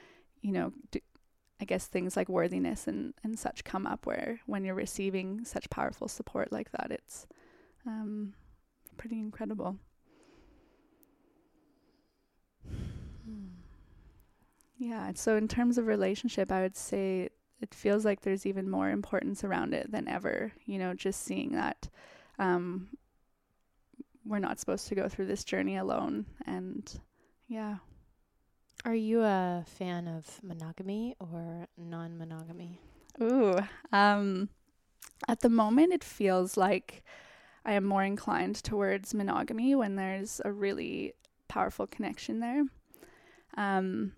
you know. D- I guess things like worthiness and, and such come up where when you're receiving such powerful support like that, it's um, pretty incredible. Yeah, so in terms of relationship, I would say it feels like there's even more importance around it than ever. You know, just seeing that um, we're not supposed to go through this journey alone. And yeah. Are you a fan of monogamy or non monogamy? Ooh, um, at the moment, it feels like I am more inclined towards monogamy when there's a really powerful connection there. Um,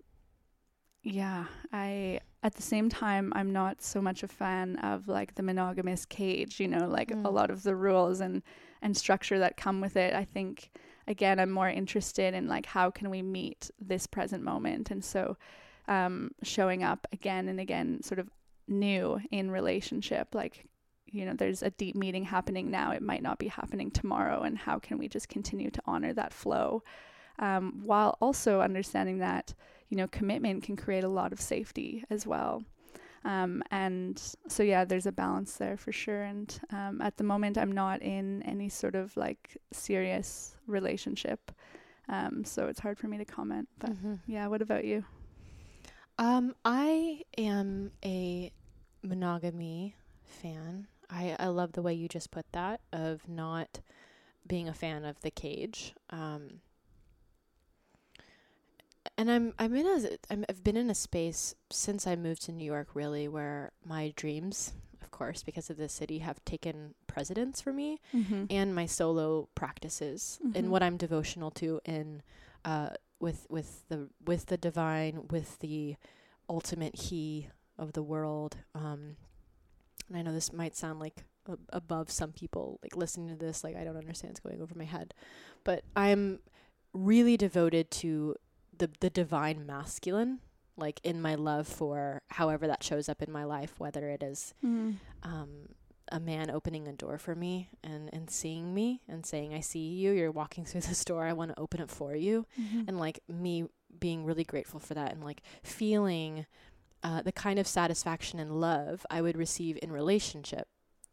yeah, I at the same time I'm not so much a fan of like the monogamous cage, you know, like mm. a lot of the rules and and structure that come with it. I think again i'm more interested in like how can we meet this present moment? And so um, showing up again and again sort of new in relationship like you know there's a deep meeting happening now. It might not be happening tomorrow. And how can we just continue to honor that flow um, while also understanding that you know commitment can create a lot of safety as well um, and so, yeah, there's a balance there for sure. And um, at the moment, I'm not in any sort of like serious relationship. Um, so it's hard for me to comment. But mm-hmm. yeah, what about you? Um, I am a monogamy fan. I, I love the way you just put that of not being a fan of the cage. Um, and I'm I'm in a I'm, I've been in a space since I moved to New York really where my dreams, of course, because of the city, have taken precedence for me, mm-hmm. and my solo practices mm-hmm. and what I'm devotional to in uh with with the with the divine with the ultimate he of the world. Um, and I know this might sound like above some people like listening to this like I don't understand what's going over my head, but I'm really devoted to the the divine masculine like in my love for however that shows up in my life whether it is mm. um, a man opening a door for me and and seeing me and saying i see you you're walking through this door i want to open it for you mm-hmm. and like me being really grateful for that and like feeling uh, the kind of satisfaction and love i would receive in relationship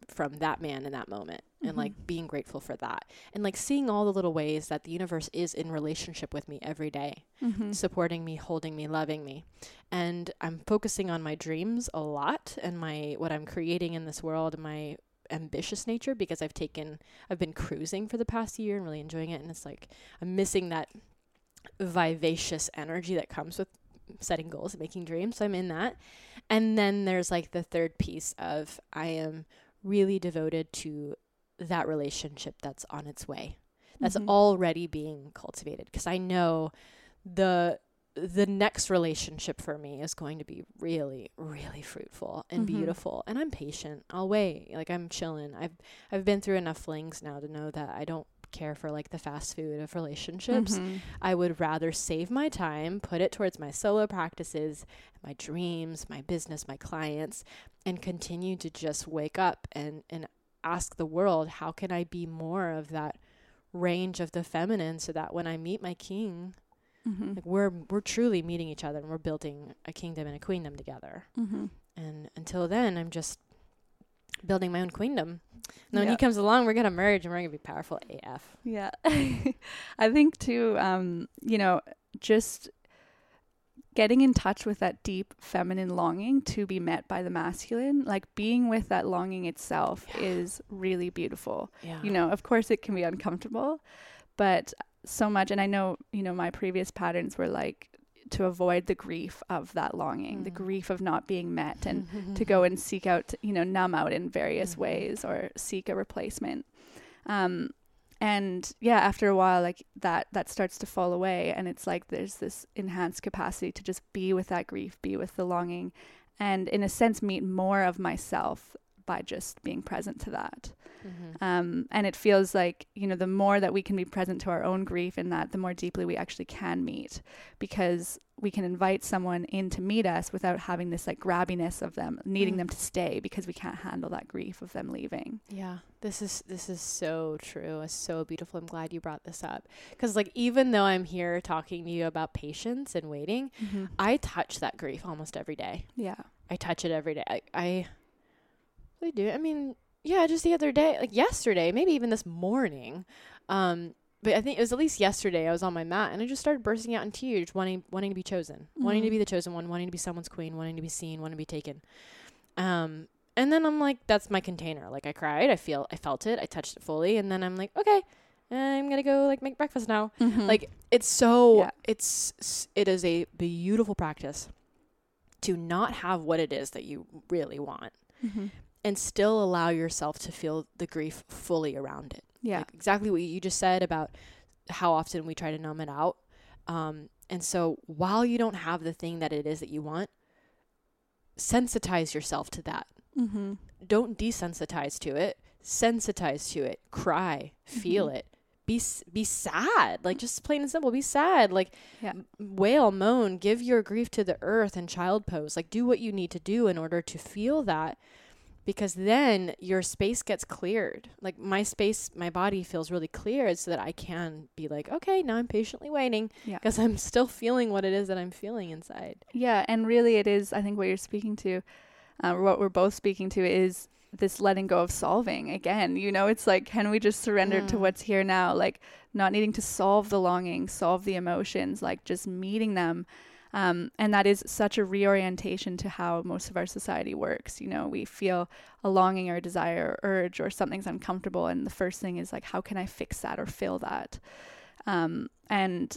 from that man in that moment mm-hmm. and like being grateful for that. And like seeing all the little ways that the universe is in relationship with me every day, mm-hmm. supporting me holding me loving me. And i'm focusing on my dreams a lot and my what i'm creating in this world and my ambitious nature because i've taken i've been cruising for the past year and really enjoying it. And it's like i'm missing that vivacious energy that comes with setting goals and making dreams. So i'm in that. And then there's like the third piece of i am really devoted to that relationship that's on its way that's mm-hmm. already being cultivated because i know the the next relationship for me is going to be really really fruitful and mm-hmm. beautiful and i'm patient i'll wait like i'm chilling i've i've been through enough flings now to know that i don't care for like the fast food of relationships. Mm-hmm. I would rather save my time, put it towards my solo practices, my dreams, my business, my clients, and continue to just wake up and, and ask the world, how can I be more of that range of the feminine so that when I meet my king, mm-hmm. like we're we're truly meeting each other and we're building a kingdom and a queendom together. Mm-hmm. And until then, I'm just building my own queendom. And when he comes along, we're gonna merge and we're gonna be powerful AF. Yeah, I think too. Um, you know, just getting in touch with that deep feminine longing to be met by the masculine, like being with that longing itself Yeah. is really beautiful. Yeah. You know, of course it can be uncomfortable, but so much and I know, you know, my previous patterns were like to avoid the grief of that longing, the Mm. grief of not being met and to go and seek out, you know, numb out in various Mhm. ways or seek a replacement. Um, and yeah, after a while, like that, that starts to fall away, and it's like there's this enhanced capacity to just be with that grief, be with the longing, and in a sense, meet more of myself by just being present to that. Mhm. Um, and it feels like, you know, the more that we can be present to our own grief in that, the more deeply we actually can meet because we can invite someone in to meet us without having this like grabbiness of them, needing Mm. them to stay because we can't handle that grief of them leaving. Yeah, this is this is so true. It's so beautiful. I'm glad you brought this up because, like, even though I'm here talking to you about patience and waiting, I touch that grief almost every day. Yeah. I touch it every day. I, I really do. I mean, yeah, just the other day, like yesterday, maybe even this morning. Um, but I think it was at least yesterday. I was on my mat and I just started bursting out in tears, wanting wanting to be chosen, wanting to Mhm. be the chosen one, wanting to be someone's queen, wanting to be seen, wanting to be taken. Um, and then I'm like, that's my container. Like I cried, I feel, I felt it, I touched it fully, and then I'm like, okay, I'm gonna go like make breakfast now. Like it's so Yeah. it's it is a beautiful practice to not have what it is that you really want Mhm. And still allow yourself to feel the grief fully around it. yeah. Like exactly what you just said about how often we try to numb it out. Um, and so while you don't have the thing that it is that you want, sensitize yourself to that. mm-hmm. Don't desensitize to it. Sensitize to it. Cry. Feel Mhm. it. Be be sad. Like just plain and simple. Be sad. Like Yeah. m- wail, moan, give your grief to the earth and child pose. Like do what you need to do in order to feel that because then your space gets cleared. Like my space, my body feels really cleared so that I can be like, okay, now I'm patiently waiting Yeah. because I'm still feeling what it is that I'm feeling inside. Yeah, and really, it is. I think what you're speaking to, uh, what we're both speaking to, is this letting go of solving. Again, you know, it's like, can we just surrender to Mm. what's here now? Like, not needing to solve the longing, solve the emotions, like just meeting them. Um, and that is such a reorientation to how most of our society works. You know, we feel a longing or a desire or urge or something's uncomfortable, and the first thing is like, how can I fix that or fill that? Um, and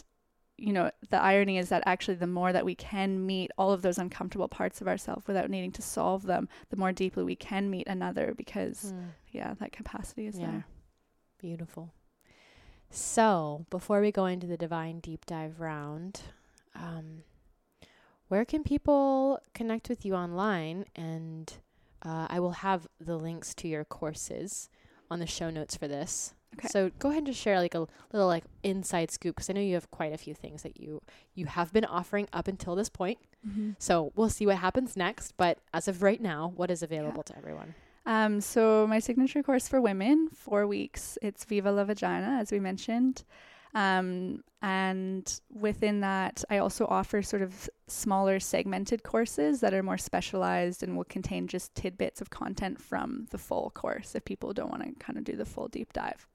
you know, the irony is that actually the more that we can meet all of those uncomfortable parts of ourselves without needing to solve them, the more deeply we can meet another because, yeah, that capacity is Yeah. there. Beautiful. So, before we go into the divine deep dive round, um, where can people connect with you online? And uh, I will have the links to your courses on the show notes for this. Okay. So go ahead and just share like a little like inside scoop because I know you have quite a few things that you you have been offering up until this point. Mm-hmm. So we'll see what happens next. But as of right now, what is available to everyone? Um, so my signature course for women, four weeks. It's Viva la Vagina, as we mentioned. Um, and within that, I also offer sort of smaller segmented courses that are more specialized and will contain just tidbits of content from the full course if people don't want to kind of do the full deep dive.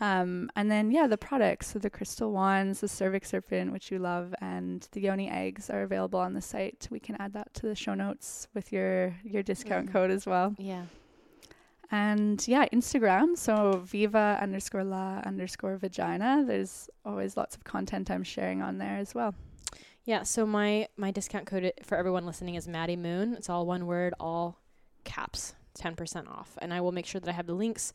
Um, and then, yeah, the products. So the crystal wands, the cervix serpent, which you love, and the yoni eggs are available on the site. We can add that to the show notes with your, your discount Mhm. code as well. Yeah. And yeah, Instagram. So viva underscore la underscore vagina. There's always lots of content I'm sharing on there as well. Yeah, so my my discount code for everyone listening is Maddie Moon. It's all one word, all caps, ten percent off. And I will make sure that I have the links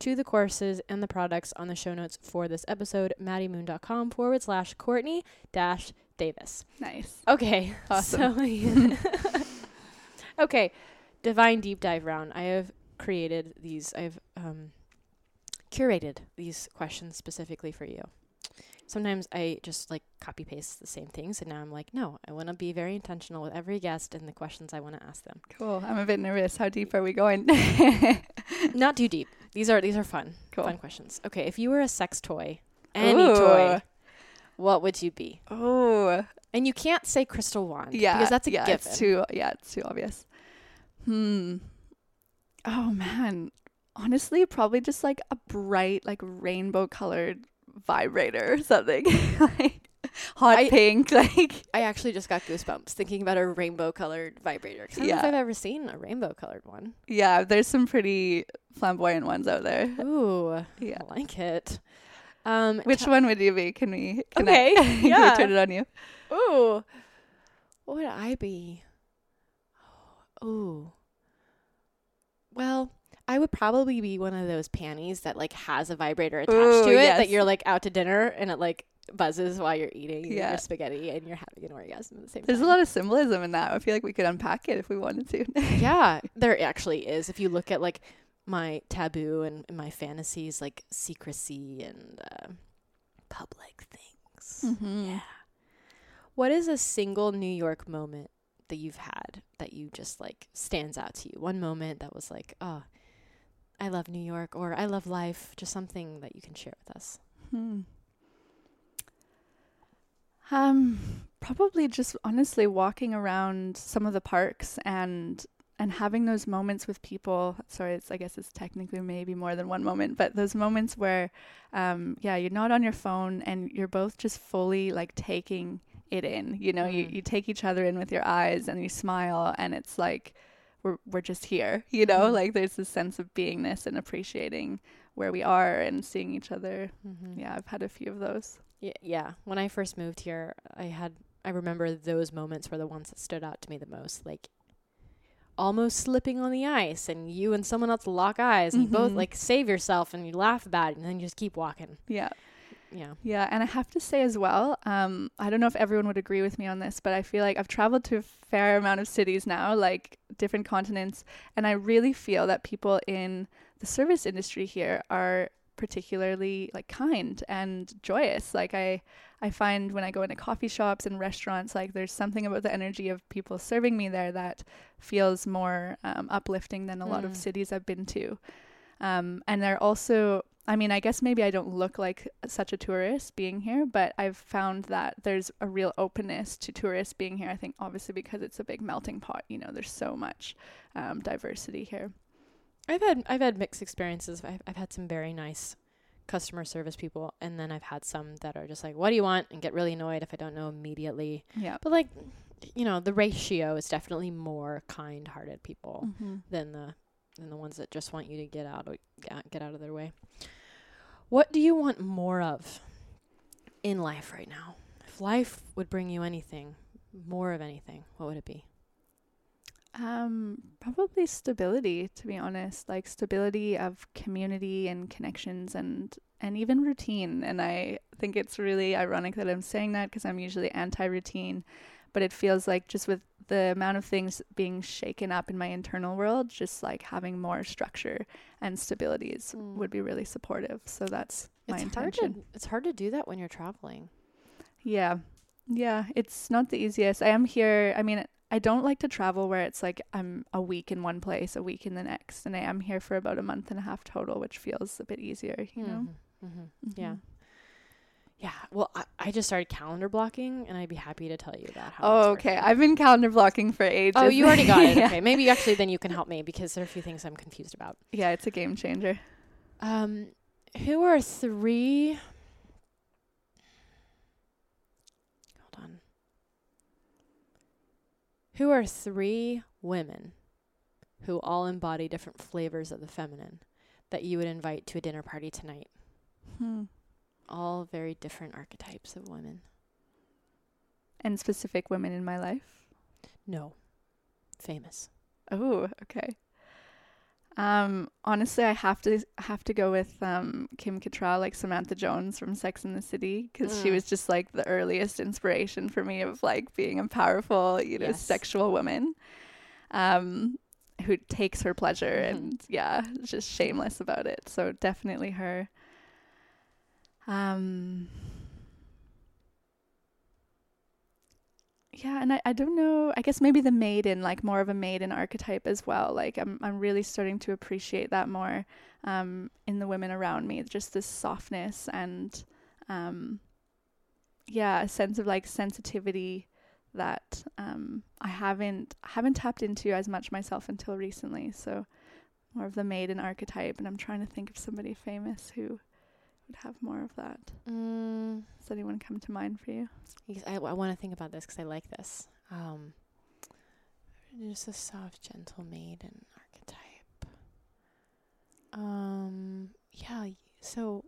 to the courses and the products on the show notes for this episode, maddiemoon.com forward slash Courtney dash Davis. Nice. Okay. Awesome. So, okay. Divine deep dive round. I have created these I've um curated these questions specifically for you. Sometimes I just like copy paste the same things and now I'm like, no, I want to be very intentional with every guest and the questions I want to ask them. Cool. I'm a bit nervous. How deep are we going? Not too deep. These are these are fun. Cool. Fun questions. Okay, if you were a sex toy, any toy, what would you be? Oh. And you can't say crystal wand Yeah. because that's a yeah, given. It's too yeah, it's too obvious. Hmm. Oh man. Honestly, probably just like a bright, like rainbow colored vibrator or something. like hot I- pink. Like I actually just got goosebumps thinking about a rainbow colored vibrator. I don't know Yeah. if I've ever seen a rainbow colored one. yeah, there's some pretty flamboyant ones out there. Ooh, Yeah. I like it. Um, Which tell- one would you be? Can we? Can Okay, I, can we yeah. turn it on you. Ooh, what would I be? Ooh, well, I would probably be one of those panties that like has a vibrator attached Ooh, to it yes. that you're like out to dinner and it like buzzes while you're eating Yeah. your spaghetti and you're having an orgasm at the same There's time. a lot of symbolism in that. I feel like we could unpack it if we wanted to. yeah, there actually is. If you look at like my taboo and, and my fantasies, like secrecy and uh, public things. Mm-hmm. Yeah. What is a single New York moment that you've had that you just like stands out to you? One moment that was like, oh, I love New York or I love life. Just something that you can share with us. Hmm. Um, probably just honestly walking around some of the parks and and having those moments with people. Sorry, it's I guess it's technically maybe more than one moment, but those moments where, um, yeah, you're not on your phone and you're both just fully like taking it in. You know, you Mm. you take each other in with your eyes and you smile, and it's like we're we're just here. You know, Mhm. like there's this sense of beingness and appreciating where we are and seeing each other. Mm-hmm. Yeah, I've had a few of those. Yeah, yeah. When I first moved here, I had I remember those moments were the ones that stood out to me the most. Like almost slipping on the ice and you and someone else lock eyes and you both like save yourself and you laugh about it and then you just keep walking. Yeah. Yeah. Yeah, and I have to say as well, um, I don't know if everyone would agree with me on this, but I feel like I've traveled to a fair amount of cities now, like different continents, and I really feel that people in the service industry here are particularly like kind and joyous. Like I I find when I go into coffee shops and restaurants, like there's something about the energy of people serving me there that feels more um, uplifting than a lot of Mm. cities I've been to. Um, and they're also I mean, I guess maybe I don't look like such a tourist being here, but I've found that there's a real openness to tourists being here. I think obviously because it's a big melting pot, you know, there's so much um, diversity here. I've had I've had mixed experiences. I've I've had some very nice customer service people and then I've had some that are just like, "What do you want?" and get really annoyed if I don't know immediately. Yeah. But like you know, the ratio is definitely more kind-hearted people Mm-hmm. than the than the ones that just want you to get out of get get out of their way. What do you want more of in life right now? If life would bring you anything, more of anything, what would it be? Um, probably stability, to be honest, like stability of community and connections and and even routine. And I think it's really ironic that I'm saying that because I'm usually anti-routine, but it feels like just with the amount of things being shaken up in my internal world, just like having more structure and stability is, Mm. would be really supportive. So that's my it's intention. hard to it's hard to do that when you're traveling. Yeah. Yeah, it's not the easiest. I am here. I mean, I don't like to travel where it's like I'm a week in one place, a week in the next, and I am here for about a month and a half total, which feels a bit easier, you know. Mm-hmm. Yeah. Yeah. Well, I, I just started calendar blocking, and I'd be happy to tell you about how. Oh, okay. working. I've been calendar blocking for ages. Oh, you already got it. yeah. Okay, maybe actually then you can help me because there are a few things I'm confused about. Yeah, it's a game changer. Um, who are three? Hold on. Who are three women who all embody different flavors of the feminine that you would invite to a dinner party tonight? Hmm. All very different archetypes of women. And specific women in my life. No, famous. Oh, okay. Um, honestly, I have to have to go with um Kim Cattrall, like Samantha Jones from Sex and the City, because she Mm. was just like the earliest inspiration for me of like being a powerful, you know, Yes. sexual woman, um, who takes her pleasure Mhm. and yeah, just shameless about it. So definitely her. Um. Yeah, and I, I don't know. I guess maybe the maiden, like more of a maiden archetype as well. Like I'm I'm really starting to appreciate that more um, in the women around me. Just this softness and um, yeah, a sense of like sensitivity that um, I haven't haven't tapped into as much myself until recently. So more of the maiden archetype, and I'm trying to think of somebody famous who would have more of that. Mm, Does anyone come to mind for you? because I, I want to think about this because I like this. Um, just a soft, gentle maiden archetype. Um, yeah. So,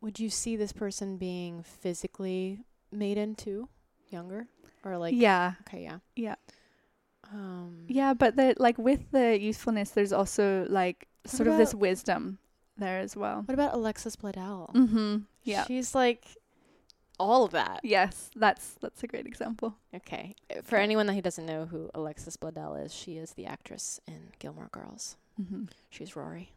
would you see this person being physically maiden too, younger, or like? yeah, Okay. Yeah. yeah, Um. yeah. But the like with the youthfulness, there's also like sort of this wisdom there as well. What about Alexis Bledel? Mm-hmm. Yeah. She's like all of that. Yes, that's that's a great example. Okay. For anyone that who doesn't know who Alexis Bledel is, she is the actress in Gilmore Girls. Mm-hmm. She's Rory.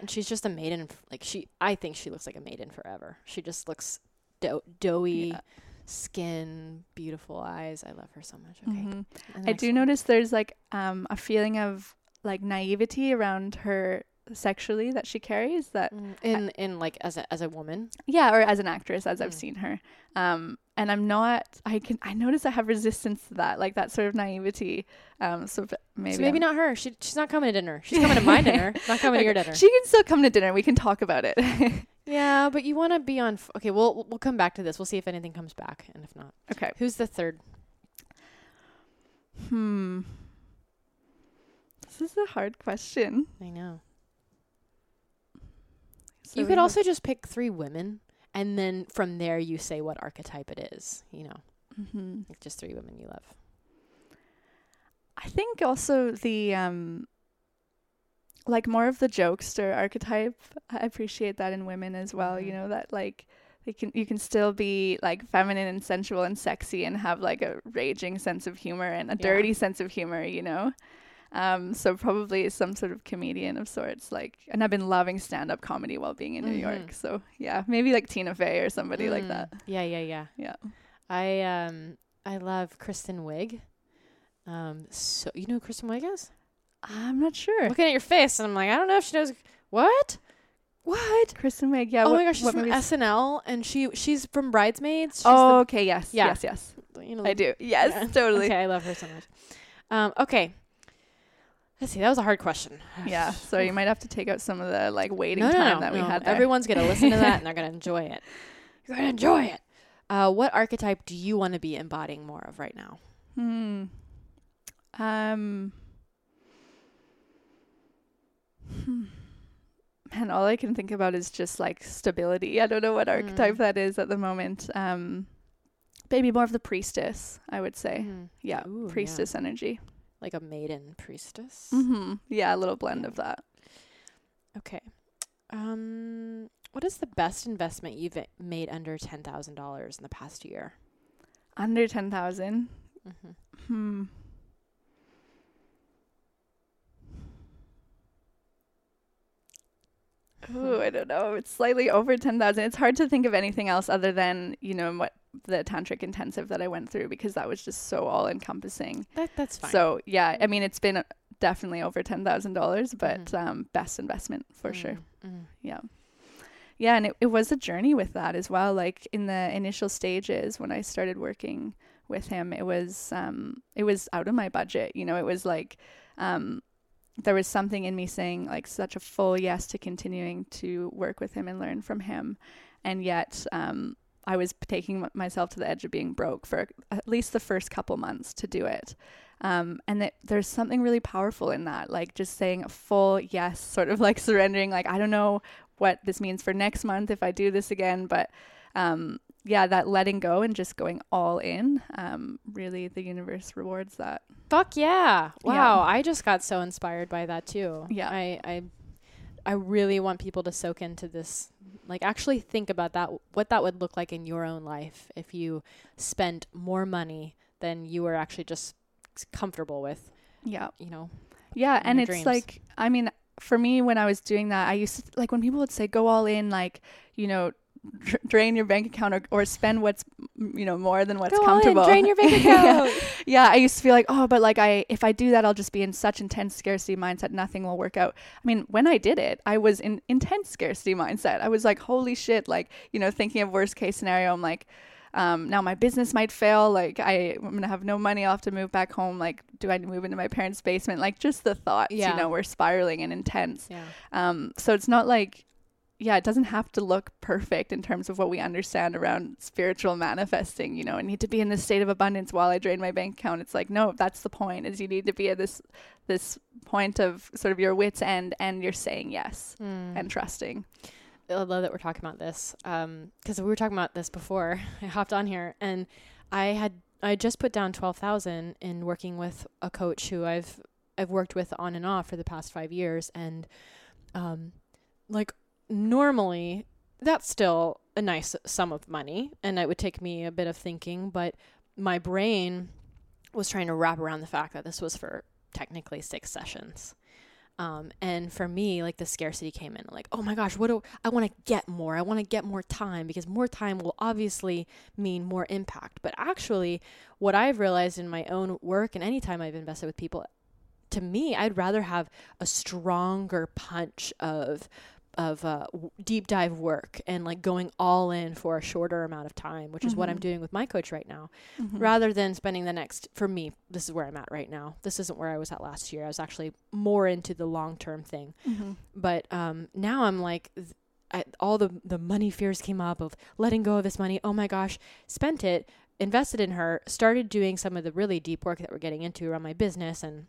And she's just a maiden. Like she, I think she looks like a maiden forever. She just looks dough, doughy Yeah. skin, beautiful eyes. I love her so much. Okay. hmm I do one. notice there's like um a feeling of like naivety around her sexually that she carries that Mm, in in like as a as a woman. yeah or as an actress as I've Mm. seen her um and I'm not I can I notice I have resistance to that like that sort of naivety um so maybe so maybe I'm- not her. She she's not coming to dinner. She's coming to my dinner, not coming to your dinner. she can still come to dinner we can talk about it yeah, but you want to be on. F- okay, we'll we'll come back to this. We'll see if anything comes back, and if not, okay who's the third? hmm this is a hard question I know. So you could have- also just pick three women, and then from there you say what archetype it is. You know, Mhm. like just three women you love. I think also the um like more of the jokester archetype. I appreciate that in women as well, you Mhm. know, that like they can you can still be like feminine and sensual and sexy and have like a raging sense of humor and a Yeah. dirty sense of humor, you know. Um so probably some sort of comedian of sorts like and I've been loving stand-up comedy while being in New York. So, yeah, maybe like Tina Fey or somebody like Mm, that. Yeah, yeah, yeah. Yeah. I um I love Kristen Wiig. Um, so you know who Kristen Wiig is? I'm not sure. Looking at your face, and I'm like, I don't know if she knows what. What? Kristen Wiig, yeah. oh what, my gosh, she's from movies? SNL, and she she's from Bridesmaids. She's Oh, okay, yes. Yeah. Yes, yes. you know, I do. Yes, Yeah. totally. Okay, I love her so much. Um, okay. Let's see. That was a hard question. Yeah, so you might have to take out some of the like waiting no, no, time no, that we had there. Everyone's gonna listen to that and they're gonna enjoy it. You're gonna enjoy it. Uh, what archetype do you want to be embodying more of right now? Hmm. Um. Hmm. Man, all I can think about is just like stability. I don't know what archetype Mm. that is at the moment. Um, maybe more of the priestess, I would say. Mhm. Yeah, Ooh, yeah. priestess energy. Like a maiden priestess. Mm-hmm. Yeah, a little blend Yeah. of that. Okay. Um, what is the best investment you've made under ten thousand dollars in the past year? Under ten thousand. Mm-hmm. Hmm. Ooh, I don't know. It's slightly over 10,000. It's hard to think of anything else other than, you know, what the tantric intensive that I went through because that was just so all encompassing. That that's fine. So, yeah, I mean, it's been definitely over $10,000, but Mhm. um, best investment for sure. Mm. Yeah. Yeah, and it, it was a journey with that as well. Like in the initial stages when I started working with him, it was um it was out of my budget. You know, it was like um there was something in me saying like such a full yes to continuing to work with him and learn from him. And yet um I was taking myself to the edge of being broke for at least the first couple months to do it. Um, and that there's something really powerful in that, like just saying a full yes, sort of like surrendering, like, I don't know what this means for next month if I do this again. But um, yeah, that letting go and just going all in, um, really the universe rewards that. Fuck yeah! Yeah. Wow, I just got so inspired by that too. Yeah. I I I really want people to soak into this. Like, actually think about that. What that would look like in your own life if you spent more money than you were actually just comfortable with. Yeah. You know. Yeah. And it's dreams. like, I mean, for me, when I was doing that, I used to, like, when people would say, go all in, like, you know, dr- drain your bank account or, or spend what's, you know, more than what's Go comfortable. drain your bank account. yeah, I used to feel like, oh, but like I if I do that, I'll just be in such intense scarcity mindset, nothing will work out. I mean, when I did it, I was in intense scarcity mindset. I was like, holy shit, like, you know, thinking of worst case scenario, I'm like, um, now my business might fail. Like I, I'm gonna have no money. I'll have to move back home. Like, do I move into my parents' basement? Like, just the thoughts, Yeah. you know, were spiraling and intense. yeah. Um, so it's not like, yeah, it doesn't have to look perfect in terms of what we understand around spiritual manifesting. You know, I need to be in this state of abundance while I drain my bank account. It's like, no, that's the point. Is you need to be at this this point of sort of your wits end, and you're saying yes Mm. and trusting. I love that we're talking about this because we were talking about this before I hopped on here, and I had I just put down twelve thousand in working with a coach who I've I've worked with on and off for the past five years, and um, like normally that's still a nice sum of money, and it would take me a bit of thinking, but my brain was trying to wrap around the fact that this was for technically six sessions. Um, and for me, like the scarcity came in, like, oh my gosh, what do I want to get more? I want to get more time because more time will obviously mean more impact. But actually, what I've realized in my own work and any time I've invested with people, to me, I'd rather have a stronger punch of of uh, w- deep dive work and like going all in for a shorter amount of time, which is what I'm Mhm. doing with my coach right now Mhm. rather than spending the next for me this is where i'm at right now this isn't where i was at last year i was actually more into the long term thing Mhm. but um now i'm like th- I, all the the money fears came up of letting go of this money oh my gosh spent it invested in her started doing some of the really deep work that we're getting into around my business and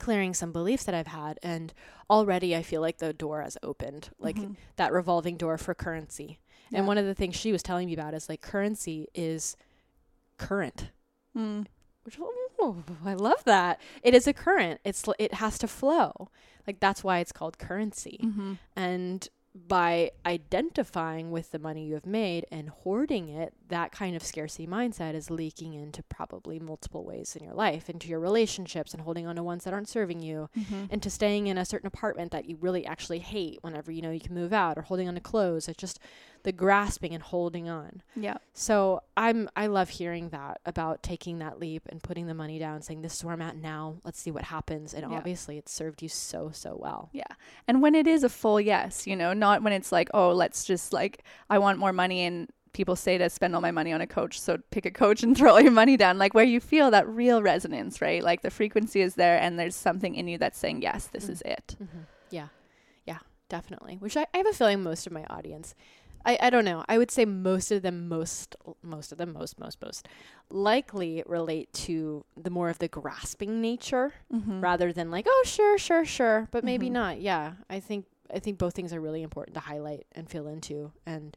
clearing some beliefs that i've had and already i feel like the door has opened like Mhm. that revolving door for currency Yeah. and one of the things she was telling me about is like currency is current Mm. which oh, I love that. It is a current. It's it has to flow. Like that's why it's called currency. Mhm. And by identifying with the money you have made and hoarding it, that kind of scarcity mindset is leaking into probably multiple ways in your life, into your relationships and holding on to ones that aren't serving you, Mhm. into staying in a certain apartment that you really actually hate whenever you know you can move out or holding on to clothes. It's just the grasping and holding on. Yeah. So I'm I love hearing that about taking that leap and putting the money down, saying this is where I'm at now. Let's see what happens. And Yeah. obviously, it's served you so so well. Yeah. And when it is a full yes, you know, not when it's like, oh, let's just like, I want more money and people say to spend all my money on a coach. So pick a coach and throw all your money down. Like where you feel that real resonance, right? Like the frequency is there and there's something in you that's saying, yes, this Mm. is it. Mm-hmm. Yeah, yeah, definitely. Which I, I have a feeling most of my audience. I, I don't know. I would say most of them, most most of them, most most most likely relate to the more of the grasping nature Mm-hmm. rather than like oh sure sure sure but maybe Mhm. not yeah i think i think both things are really important to highlight and feel into and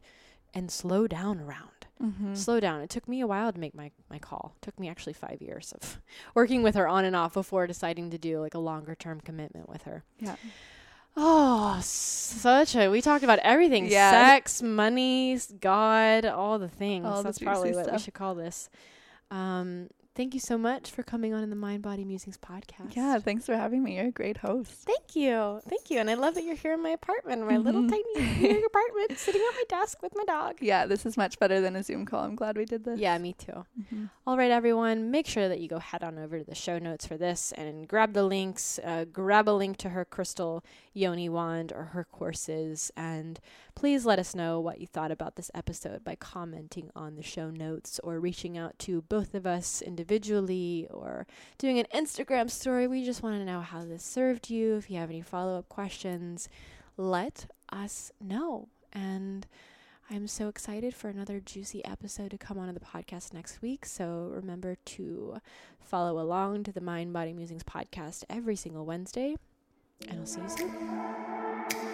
and slow down around. Mm-hmm. slow down. It took me a while to make my my call. It took me actually five years of working with her on and off before deciding to do like a longer term commitment with her. Yeah. oh such a we talked about everything. Yeah. sex money god all the things. All the that's probably juicy what we should call this. Um thank you so much for coming on in the mind body musings podcast Yeah. Thanks for having me. You're a great host. Thank you. Thank you. And I love that you're here in my apartment, my little Mhm. tiny apartment, sitting at my desk with my dog. Yeah. This is much better than a Zoom call. I'm glad we did this. Yeah, me too. Mhm. All right, everyone, make sure that you go head on over to the show notes for this and grab the links. Uh, grab a link to her crystal yoni wand or her courses. And please let us know what you thought about this episode by commenting on the show notes or reaching out to both of us individually or doing an Instagram story. We just want to know how this served you. If you have any follow up questions, let us know. And I'm so excited for another juicy episode to come onto the podcast next week. So remember to follow along to the Mind Body Musings podcast every single Wednesday. And I'll see you soon.